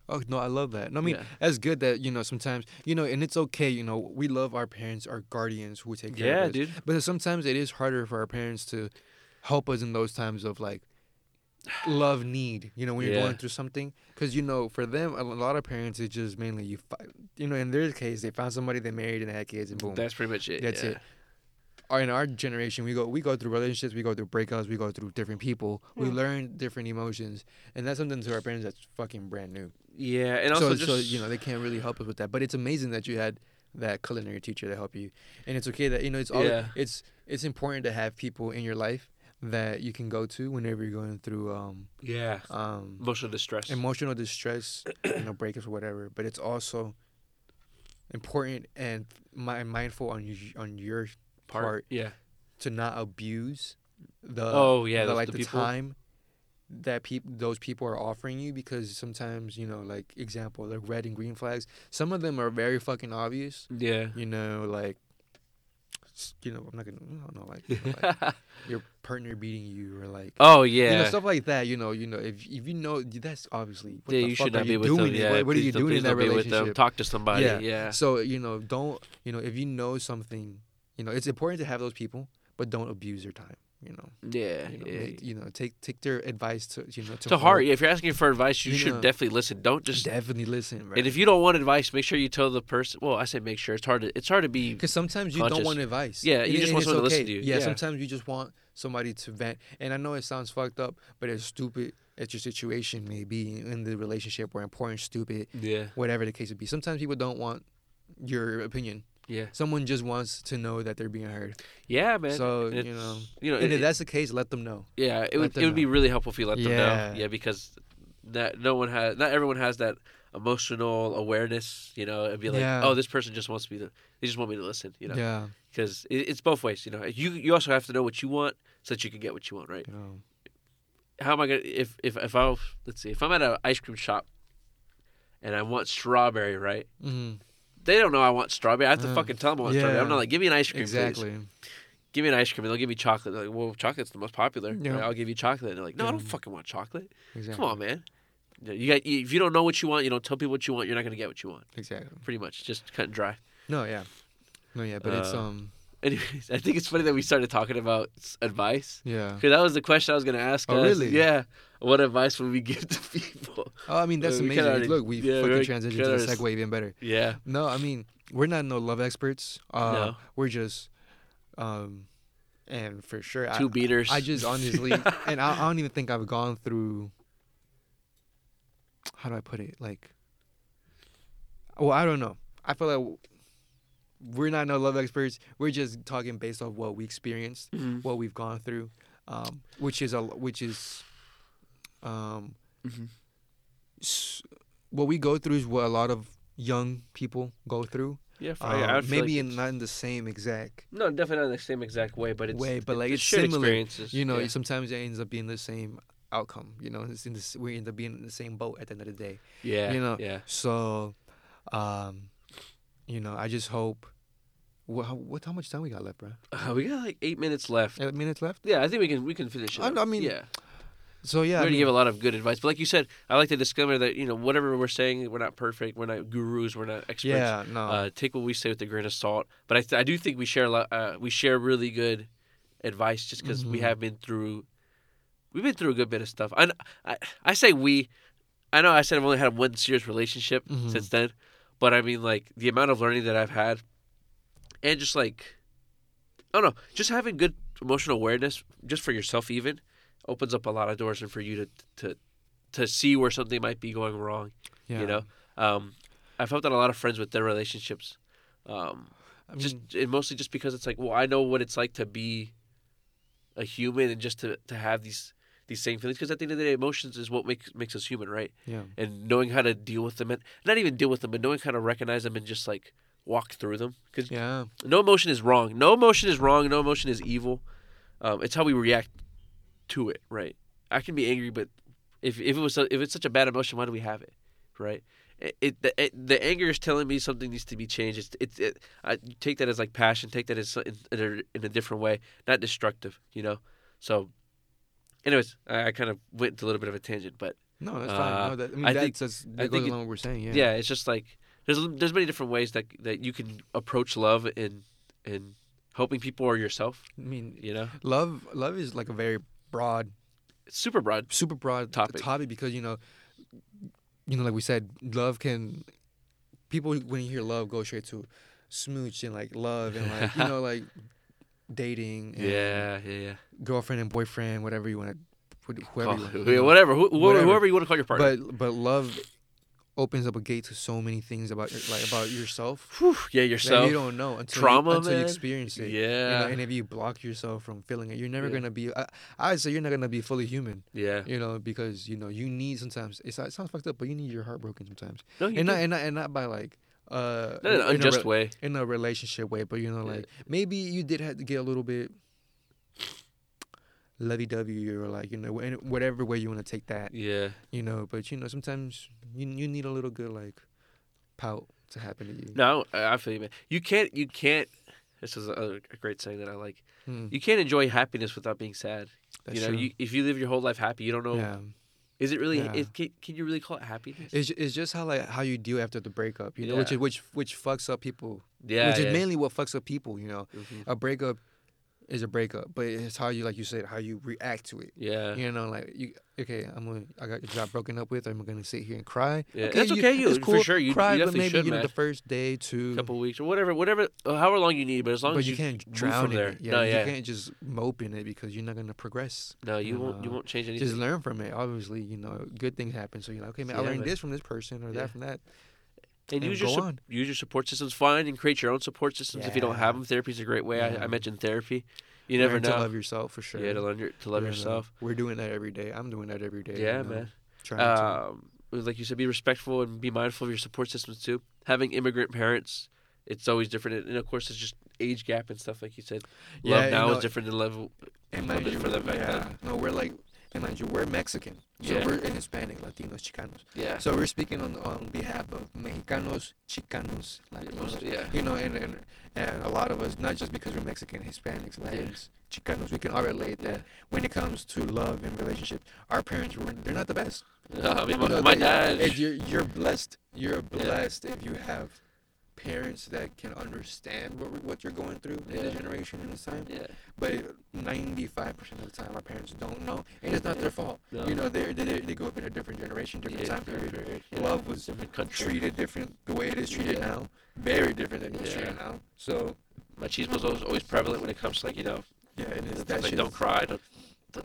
A: Oh no, I love that. No, I mean
B: Yeah.
A: that's good that you know sometimes you know, and it's okay. You know, we love our parents, our guardians who take care
B: Yeah,
A: of us.
B: dude.
A: But sometimes it is harder for our parents to help us in those times of like love need. You know, when you're
B: Yeah.
A: going through something, because you know, for them, a lot of parents, it's just mainly you. Fi- you know, in their case, they found somebody they married and had kids, and boom.
B: That's pretty much it.
A: That's
B: yeah.
A: it. In our generation, we go we go through relationships, we go through breakups, we go through different people. We learn different emotions, and that's something to our parents that's fucking brand new.
B: Yeah, and also
A: so,
B: just
A: so you know they can't really help us with that. But it's amazing that you had that culinary teacher to help you, and it's okay that you know it's all
B: Yeah.
A: it's it's important to have people in your life that you can go to whenever you're going through um
B: yeah,
A: um
B: emotional distress.
A: emotional distress, you know breakups or whatever. But it's also important and mi- mindful on you, on your part
B: Yeah.
A: to not abuse the
B: Oh, yeah,
A: the, like
B: the
A: the, time that peop- those people are offering you because sometimes you know like example like red and green flags some of them are very fucking obvious
B: Yeah.
A: you know like you know I'm not gonna I don't know like, you know, like your partner beating you or like
B: oh yeah.
A: you know stuff like that you know you know if if you know that's obviously what
B: yeah,
A: the
B: you should not be with
A: doing
B: them.
A: it?
B: Yeah,
A: what, what are you doing in that
B: don't with them.
A: relationship
B: Talk to somebody.
A: Yeah.
B: Yeah.
A: so you know, don't you know if you know something, you know it's important to have those people, but don't abuse their time. You know,
B: Yeah.
A: you know,
B: yeah.
A: make- you know, take take their advice to you know to,
B: to heart. Yeah, if you're asking for advice, you,
A: You
B: should
A: know.
B: definitely listen. Don't just.
A: Definitely listen, right?
B: And if you don't want advice, make sure you tell the person. Well, I say make sure. It's hard to. It's hard to be.
A: because sometimes you
B: conscious.
A: don't want advice.
B: Yeah, you
A: it-
B: just
A: and
B: want
A: it's
B: someone to listen
A: okay.
B: to you.
A: Yeah,
B: Yeah.
A: sometimes you just want somebody to vent. And I know it sounds fucked up, but as stupid as your situation may be in the relationship, or important, stupid,
B: Yeah.
A: whatever the case would be, sometimes people don't want your opinion.
B: Yeah.
A: Someone just wants to know that they're being heard.
B: Yeah, man.
A: so
B: And
A: you know,
B: You know.
A: and
B: it-
A: if that's the case, let them know.
B: Yeah, it
A: Let
B: would
A: them
B: it would be really helpful if you let them
A: Yeah.
B: know. Yeah, because that no one has not everyone has that emotional awareness. You know, and be like,
A: Yeah.
B: oh, this person just wants me to. They just want me to listen. You know,
A: Yeah.
B: because it, it's both ways. You know, you you also have to know what you want so that you can get what you want. Right?
A: Know.
B: How am I gonna if if if I let's see if I'm at an ice cream shop and I want strawberry, right?
A: hmm
B: They don't know I want strawberry. I have to
A: Uh,
B: fucking tell them I want strawberry. I'm not like, give me an ice cream, please.
A: Exactly.
B: Give me an ice cream. And they'll give me chocolate. They're like, well, chocolate's the most popular.
A: Yeah.
B: I'll give you chocolate. And they're like, no, I don't fucking want chocolate.
A: Exactly.
B: Come on, man. You got if you don't know what you want, you don't tell people what you want. You're not gonna get what you want.
A: Exactly.
B: Pretty much, just cut and dry.
A: No, yeah. No, yeah, but it's
B: Uh,
A: um,
B: Anyways, I think it's funny that we started talking about advice
A: yeah.
B: because that was the question I was gonna ask.
A: Oh,
B: us.
A: really?
B: Yeah. What advice would we give to people?
A: Oh, I mean that's
B: Uh,
A: amazing.
B: already-
A: Look, we
B: yeah,
A: fucking transitioned to the segue even better.
B: Yeah.
A: No, I mean we're not no love experts. Uh,
B: No.
A: We're just, um, and for sure,
B: Two
A: I,
B: beaters.
A: I just honestly, and I, I don't even think I've gone through. How do I put it? Like, well, I don't know. I feel like we're not no love experts. We're just talking based off what we experienced,
B: Mhm.
A: what we've gone through, um, which is a which is, um,
B: Mhm.
A: s- what we go through is what a lot of young people go through.
B: Yeah.
A: Um,
B: I
A: maybe
B: like
A: in not in the same exact
B: No, definitely not in the same exact way, but it's
A: way, but like it's
B: shared
A: similar.
B: experiences.
A: You know,
B: yeah.
A: sometimes it ends up being the same outcome. You know, it's in this, we end up being in the same boat at the end of the day.
B: yeah,
A: you know,
B: yeah.
A: So, um, you know, I just hope. What, how, what? How much time we got left, bro?
B: Uh, we got like eight minutes left.
A: Eight minutes left.
B: Yeah, I think we can we can finish it.
A: I-
B: up.
A: I mean,
B: yeah,
A: So yeah,
B: we
A: I mean,
B: give a lot of good advice. But like you said, I like to disclaimer that you know whatever we're saying, we're not perfect, we're not gurus, we're not experts.
A: yeah, no,
B: Uh, take what we say with a grain of salt. But I, th- I do think we share a lot. Uh, we share really good advice just because we
A: Mhm.
B: have been through. We've been through a good bit of stuff. I, I I say we. I know I said I've only had one serious relationship
A: Mhm.
B: since then, but I mean like the amount of learning that I've had, and just like, I don't know, just having good emotional awareness just for yourself even opens up a lot of doors and for you to to to see where something might be going wrong.
A: yeah.
B: You know, um, I've helped out a lot of friends with their relationships. Um,
A: I mean,
B: just and mostly just because it's like, well, I know what it's like to be a human and just to, to have these these same feelings. Because at the end of the day, emotions is what makes makes us human, right?
A: yeah,
B: And knowing how to deal with them and not even deal with them, but knowing how to recognize them and just like walk through them. Because
A: yeah,
B: no emotion is wrong. No emotion is wrong. No emotion is evil. Um, it's how we react to it, right? I can be angry, but if if it was if it's such a bad emotion, why do we have it, right? It, it, the, it the anger is telling me something needs to be changed. It's it, I take that as like passion. Take that as in, in, a, in a different way, not destructive. You know. So, anyways, I, I kind of went into a little bit of a tangent, but
A: No, that's
B: Uh,
A: fine. No, that, I mean,
B: I
A: that's,
B: think-
A: that's,
B: I
A: that
B: think
A: goes along what we're saying. Yeah.
B: yeah. it's just like there's there's many different ways that that you can approach love in in helping people or yourself.
A: I mean,
B: You know,
A: love, love is like a very broad,
B: super broad.
A: super broad
B: Topic.
A: topic because you know, you know, like we said, love can. People when you hear love go straight to smooch and like love and like you know like dating. And
B: Yeah, yeah, yeah.
A: Girlfriend and boyfriend, whatever you want to, whoever. You
B: yeah, whatever, who,
A: Whatever.
B: whoever you want to call your partner.
A: But but love opens up a gate to so many things about your, like about yourself
B: Whew, yeah, yourself.
A: you don't know until
B: Trauma,
A: you, until you experience it. You
B: Yeah,
A: know, and if you block yourself from feeling it, you're never
B: Yeah.
A: gonna be. I, I'd say you're not gonna be fully human.
B: yeah.
A: You know, because you know you need sometimes. It's, it sounds fucked up, but you need your heart broken sometimes,
B: No, you
A: and
B: do.
A: not, and not and not by like uh
B: not in an
A: in a
B: unjust
A: re-
B: way.
A: in a relationship way, but you know
B: Yeah.
A: like maybe you did have to get a little bit lovey dovey or like you know whatever way you want to take that.
B: Yeah,
A: You know, but you know sometimes you you need a little good like pout to happen to you.
B: no, I feel you, man. You can't, you can't. This is a, a great saying that I like.
A: Hmm,
B: You can't enjoy happiness without being sad.
A: that's
B: you know, you, if you live your whole life happy, you don't know.
A: yeah.
B: Is it really?
A: Yeah.
B: It, can, can you really call it happiness?
A: It's, it's just how like how you deal after the breakup, you know, which is which which fucks up people.
B: yeah,
A: which
B: yeah.
A: is mainly what fucks up people, you know.
B: Mhm.
A: A breakup is a breakup, but it's how you like you said how you react to it.
B: yeah.
A: You know, like you okay, I'm gonna I got got broken up with. I'm gonna sit here and cry.
B: Yeah, that's okay, you-
A: it's
B: for
A: cool.
B: sure, you-
A: cry,
B: you
A: but maybe
B: should,
A: you know
B: man.
A: the first day, two,
B: couple weeks or whatever, whatever, uh, however long you need. But as long
A: but
B: as
A: you,
B: you,
A: can't drown in
B: there.
A: it. Yeah,
B: No,
A: you can't just mope in it because you're not gonna progress.
B: no, you won't. You
A: Uh,
B: won't change anything.
A: Just learn from it. Obviously, you know, good things happen. So you're like, okay, man, I learned
B: man.
A: this from this person or
B: Yeah.
A: that from that.
B: And
A: and
B: use your
A: on.
B: use your support systems. Find and create your own support systems. If you don't have them, therapy is a great way. I,
A: Yeah.
B: I mentioned therapy. You never
A: Learn
B: know.
A: to love yourself for sure.
B: Yeah, to learn your, to love
A: You know,
B: yourself.
A: We're doing that every day. I'm doing that every day. you
B: Yeah,
A: know,
B: man.
A: Trying to.
B: Um, like you said, be respectful and be mindful of your support systems too. Having immigrant parents, it's always different, and of course, it's just age gap and stuff. Like you said,
A: Yeah,
B: love
A: you
B: now
A: know,
B: is different than love.
A: And
B: love it for them back
A: yeah.
B: then.
A: No, we're like, and mind you, we're Mexican. So
B: Yeah.
A: we're and Hispanic, Latinos, Chicanos.
B: Yeah.
A: So we're speaking on on behalf of Mexicanos, Chicanos, Latinos.
B: yeah.
A: You know, and, and and a lot of us, not just because we're Mexican, Hispanics, Latins, Chicanos, we can all relate that
B: Yeah.
A: when it comes to love and relationships, our parents were they're not the best.
B: No, I mean, my,
A: You know,
B: my
A: they-
B: dad.
A: you're you're blessed. You're blessed if you have parents that can understand what what you're going through in
B: Yeah.
A: this generation in this time.
B: yeah.
A: But 95 percent of the time, our parents don't know, and it's not their fault.
B: No.
A: You know, they they they go up in a different generation, different
B: Yeah,
A: time period.
B: different, yeah.
A: Love was
B: different country.
A: treated different the way it is treated
B: Yeah.
A: now. Very different than it's
B: Yeah.
A: treated now. So
B: Machismo is always, always prevalent when it comes to like you know,
A: yeah, and it's
B: it's
A: that
B: like don't cry, don't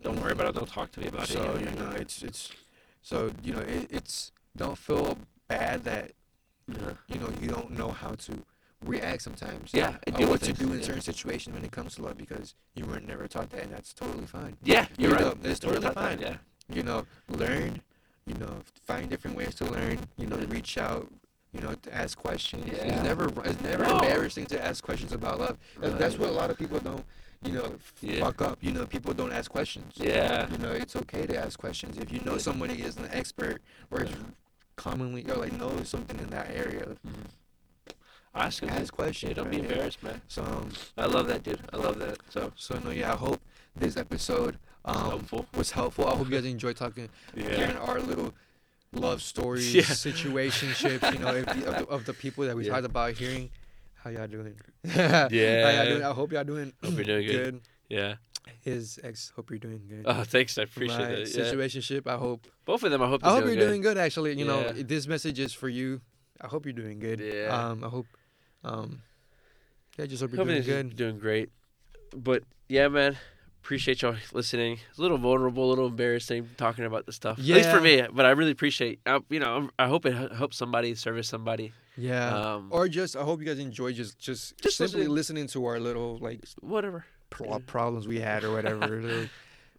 B: don't worry about it, don't talk to me about
A: so
B: it.
A: So you know, it's it's so you know it, it's don't feel bad that
B: Yeah.
A: you know you don't know how to react sometimes.
B: Yeah, and
A: or
B: deal
A: what to do in certain situations when it comes to love because you were never taught that, and that's totally fine.
B: Yeah, you're
A: You
B: right.
A: know, it's totally fine.
B: Yeah.
A: you know, learn, you know, find different ways to learn, you know, reach out, you know, to ask questions.
B: Yeah.
A: It's never it's never
B: No.
A: embarrassing to ask questions about love. That's,
B: Right.
A: that's what a lot of people don't, you know, f-
B: Yeah.
A: fuck up. You know, people don't ask questions.
B: Yeah.
A: You know, it's okay to ask questions. If you know somebody is an expert or commonly or like knows something in that area,
B: Ask him.
A: ask question.
B: Yeah, don't be
A: right?
B: embarrassed, man.
A: So, um,
B: I love that, dude. I love that. So
A: so no, yeah, I hope this episode um,
B: helpful.
A: was helpful. I hope you guys enjoyed talking hearing our little love stories,
B: Yeah.
A: situationships, you know, the, of, the, of the people that we
B: Yeah.
A: talked about hearing. How y'all doing?
B: Yeah.
A: How y'all doing? I hope y'all doing
B: Hope you're doing good.
A: good.
B: Yeah.
A: His ex, hope you're doing good.
B: Oh, thanks. I appreciate
A: My
B: that. Yeah.
A: situationship, I hope.
B: Both of them. I hope.
A: I hope
B: doing
A: you're
B: good.
A: doing good. Actually, you know, this message is for you. I hope you're doing good.
B: Yeah.
A: Um, I hope. Um, yeah, just hope you're
B: Hope
A: doing good.
B: doing great. But yeah, man. Appreciate y'all listening. It's a little vulnerable, a little embarrassing talking about this stuff. Yeah. At least for me. But I really appreciate. I, you know, I'm- I hope it helps somebody, service somebody.
A: Yeah.
B: Um,
A: or just, I hope you guys enjoy just, just,
B: Just
A: simply
B: listening.
A: listening to our little like
B: whatever.
A: Pro- problems we had or whatever.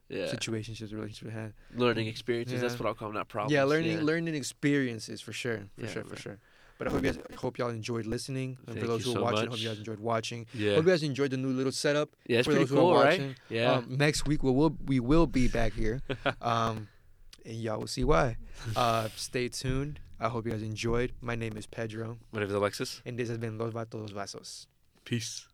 B: Yeah.
A: situationships, relationships we had.
B: Learning experiences. That's what I'll call them, not problems.
A: yeah, learning
B: Yeah.
A: learning experiences for sure, for
B: Yeah,
A: sure, for
B: man.
A: sure. But I hope you guys hope y'all enjoyed listening. And
B: Thank
A: for those who are
B: so
A: watching,
B: much.
A: hope you guys enjoyed watching.
B: Yeah.
A: Hope you guys enjoyed the new little setup.
B: yeah, it's
A: for
B: pretty
A: those who are
B: cool, right?
A: watching.
B: Yeah.
A: Um, next week we will we will be back here. um, and y'all will see why. Uh, stay tuned. I hope you guys enjoyed. My name is Pedro,
B: My name is Alexis.
A: and this has been Los Vatos Los Vasos.
B: Peace.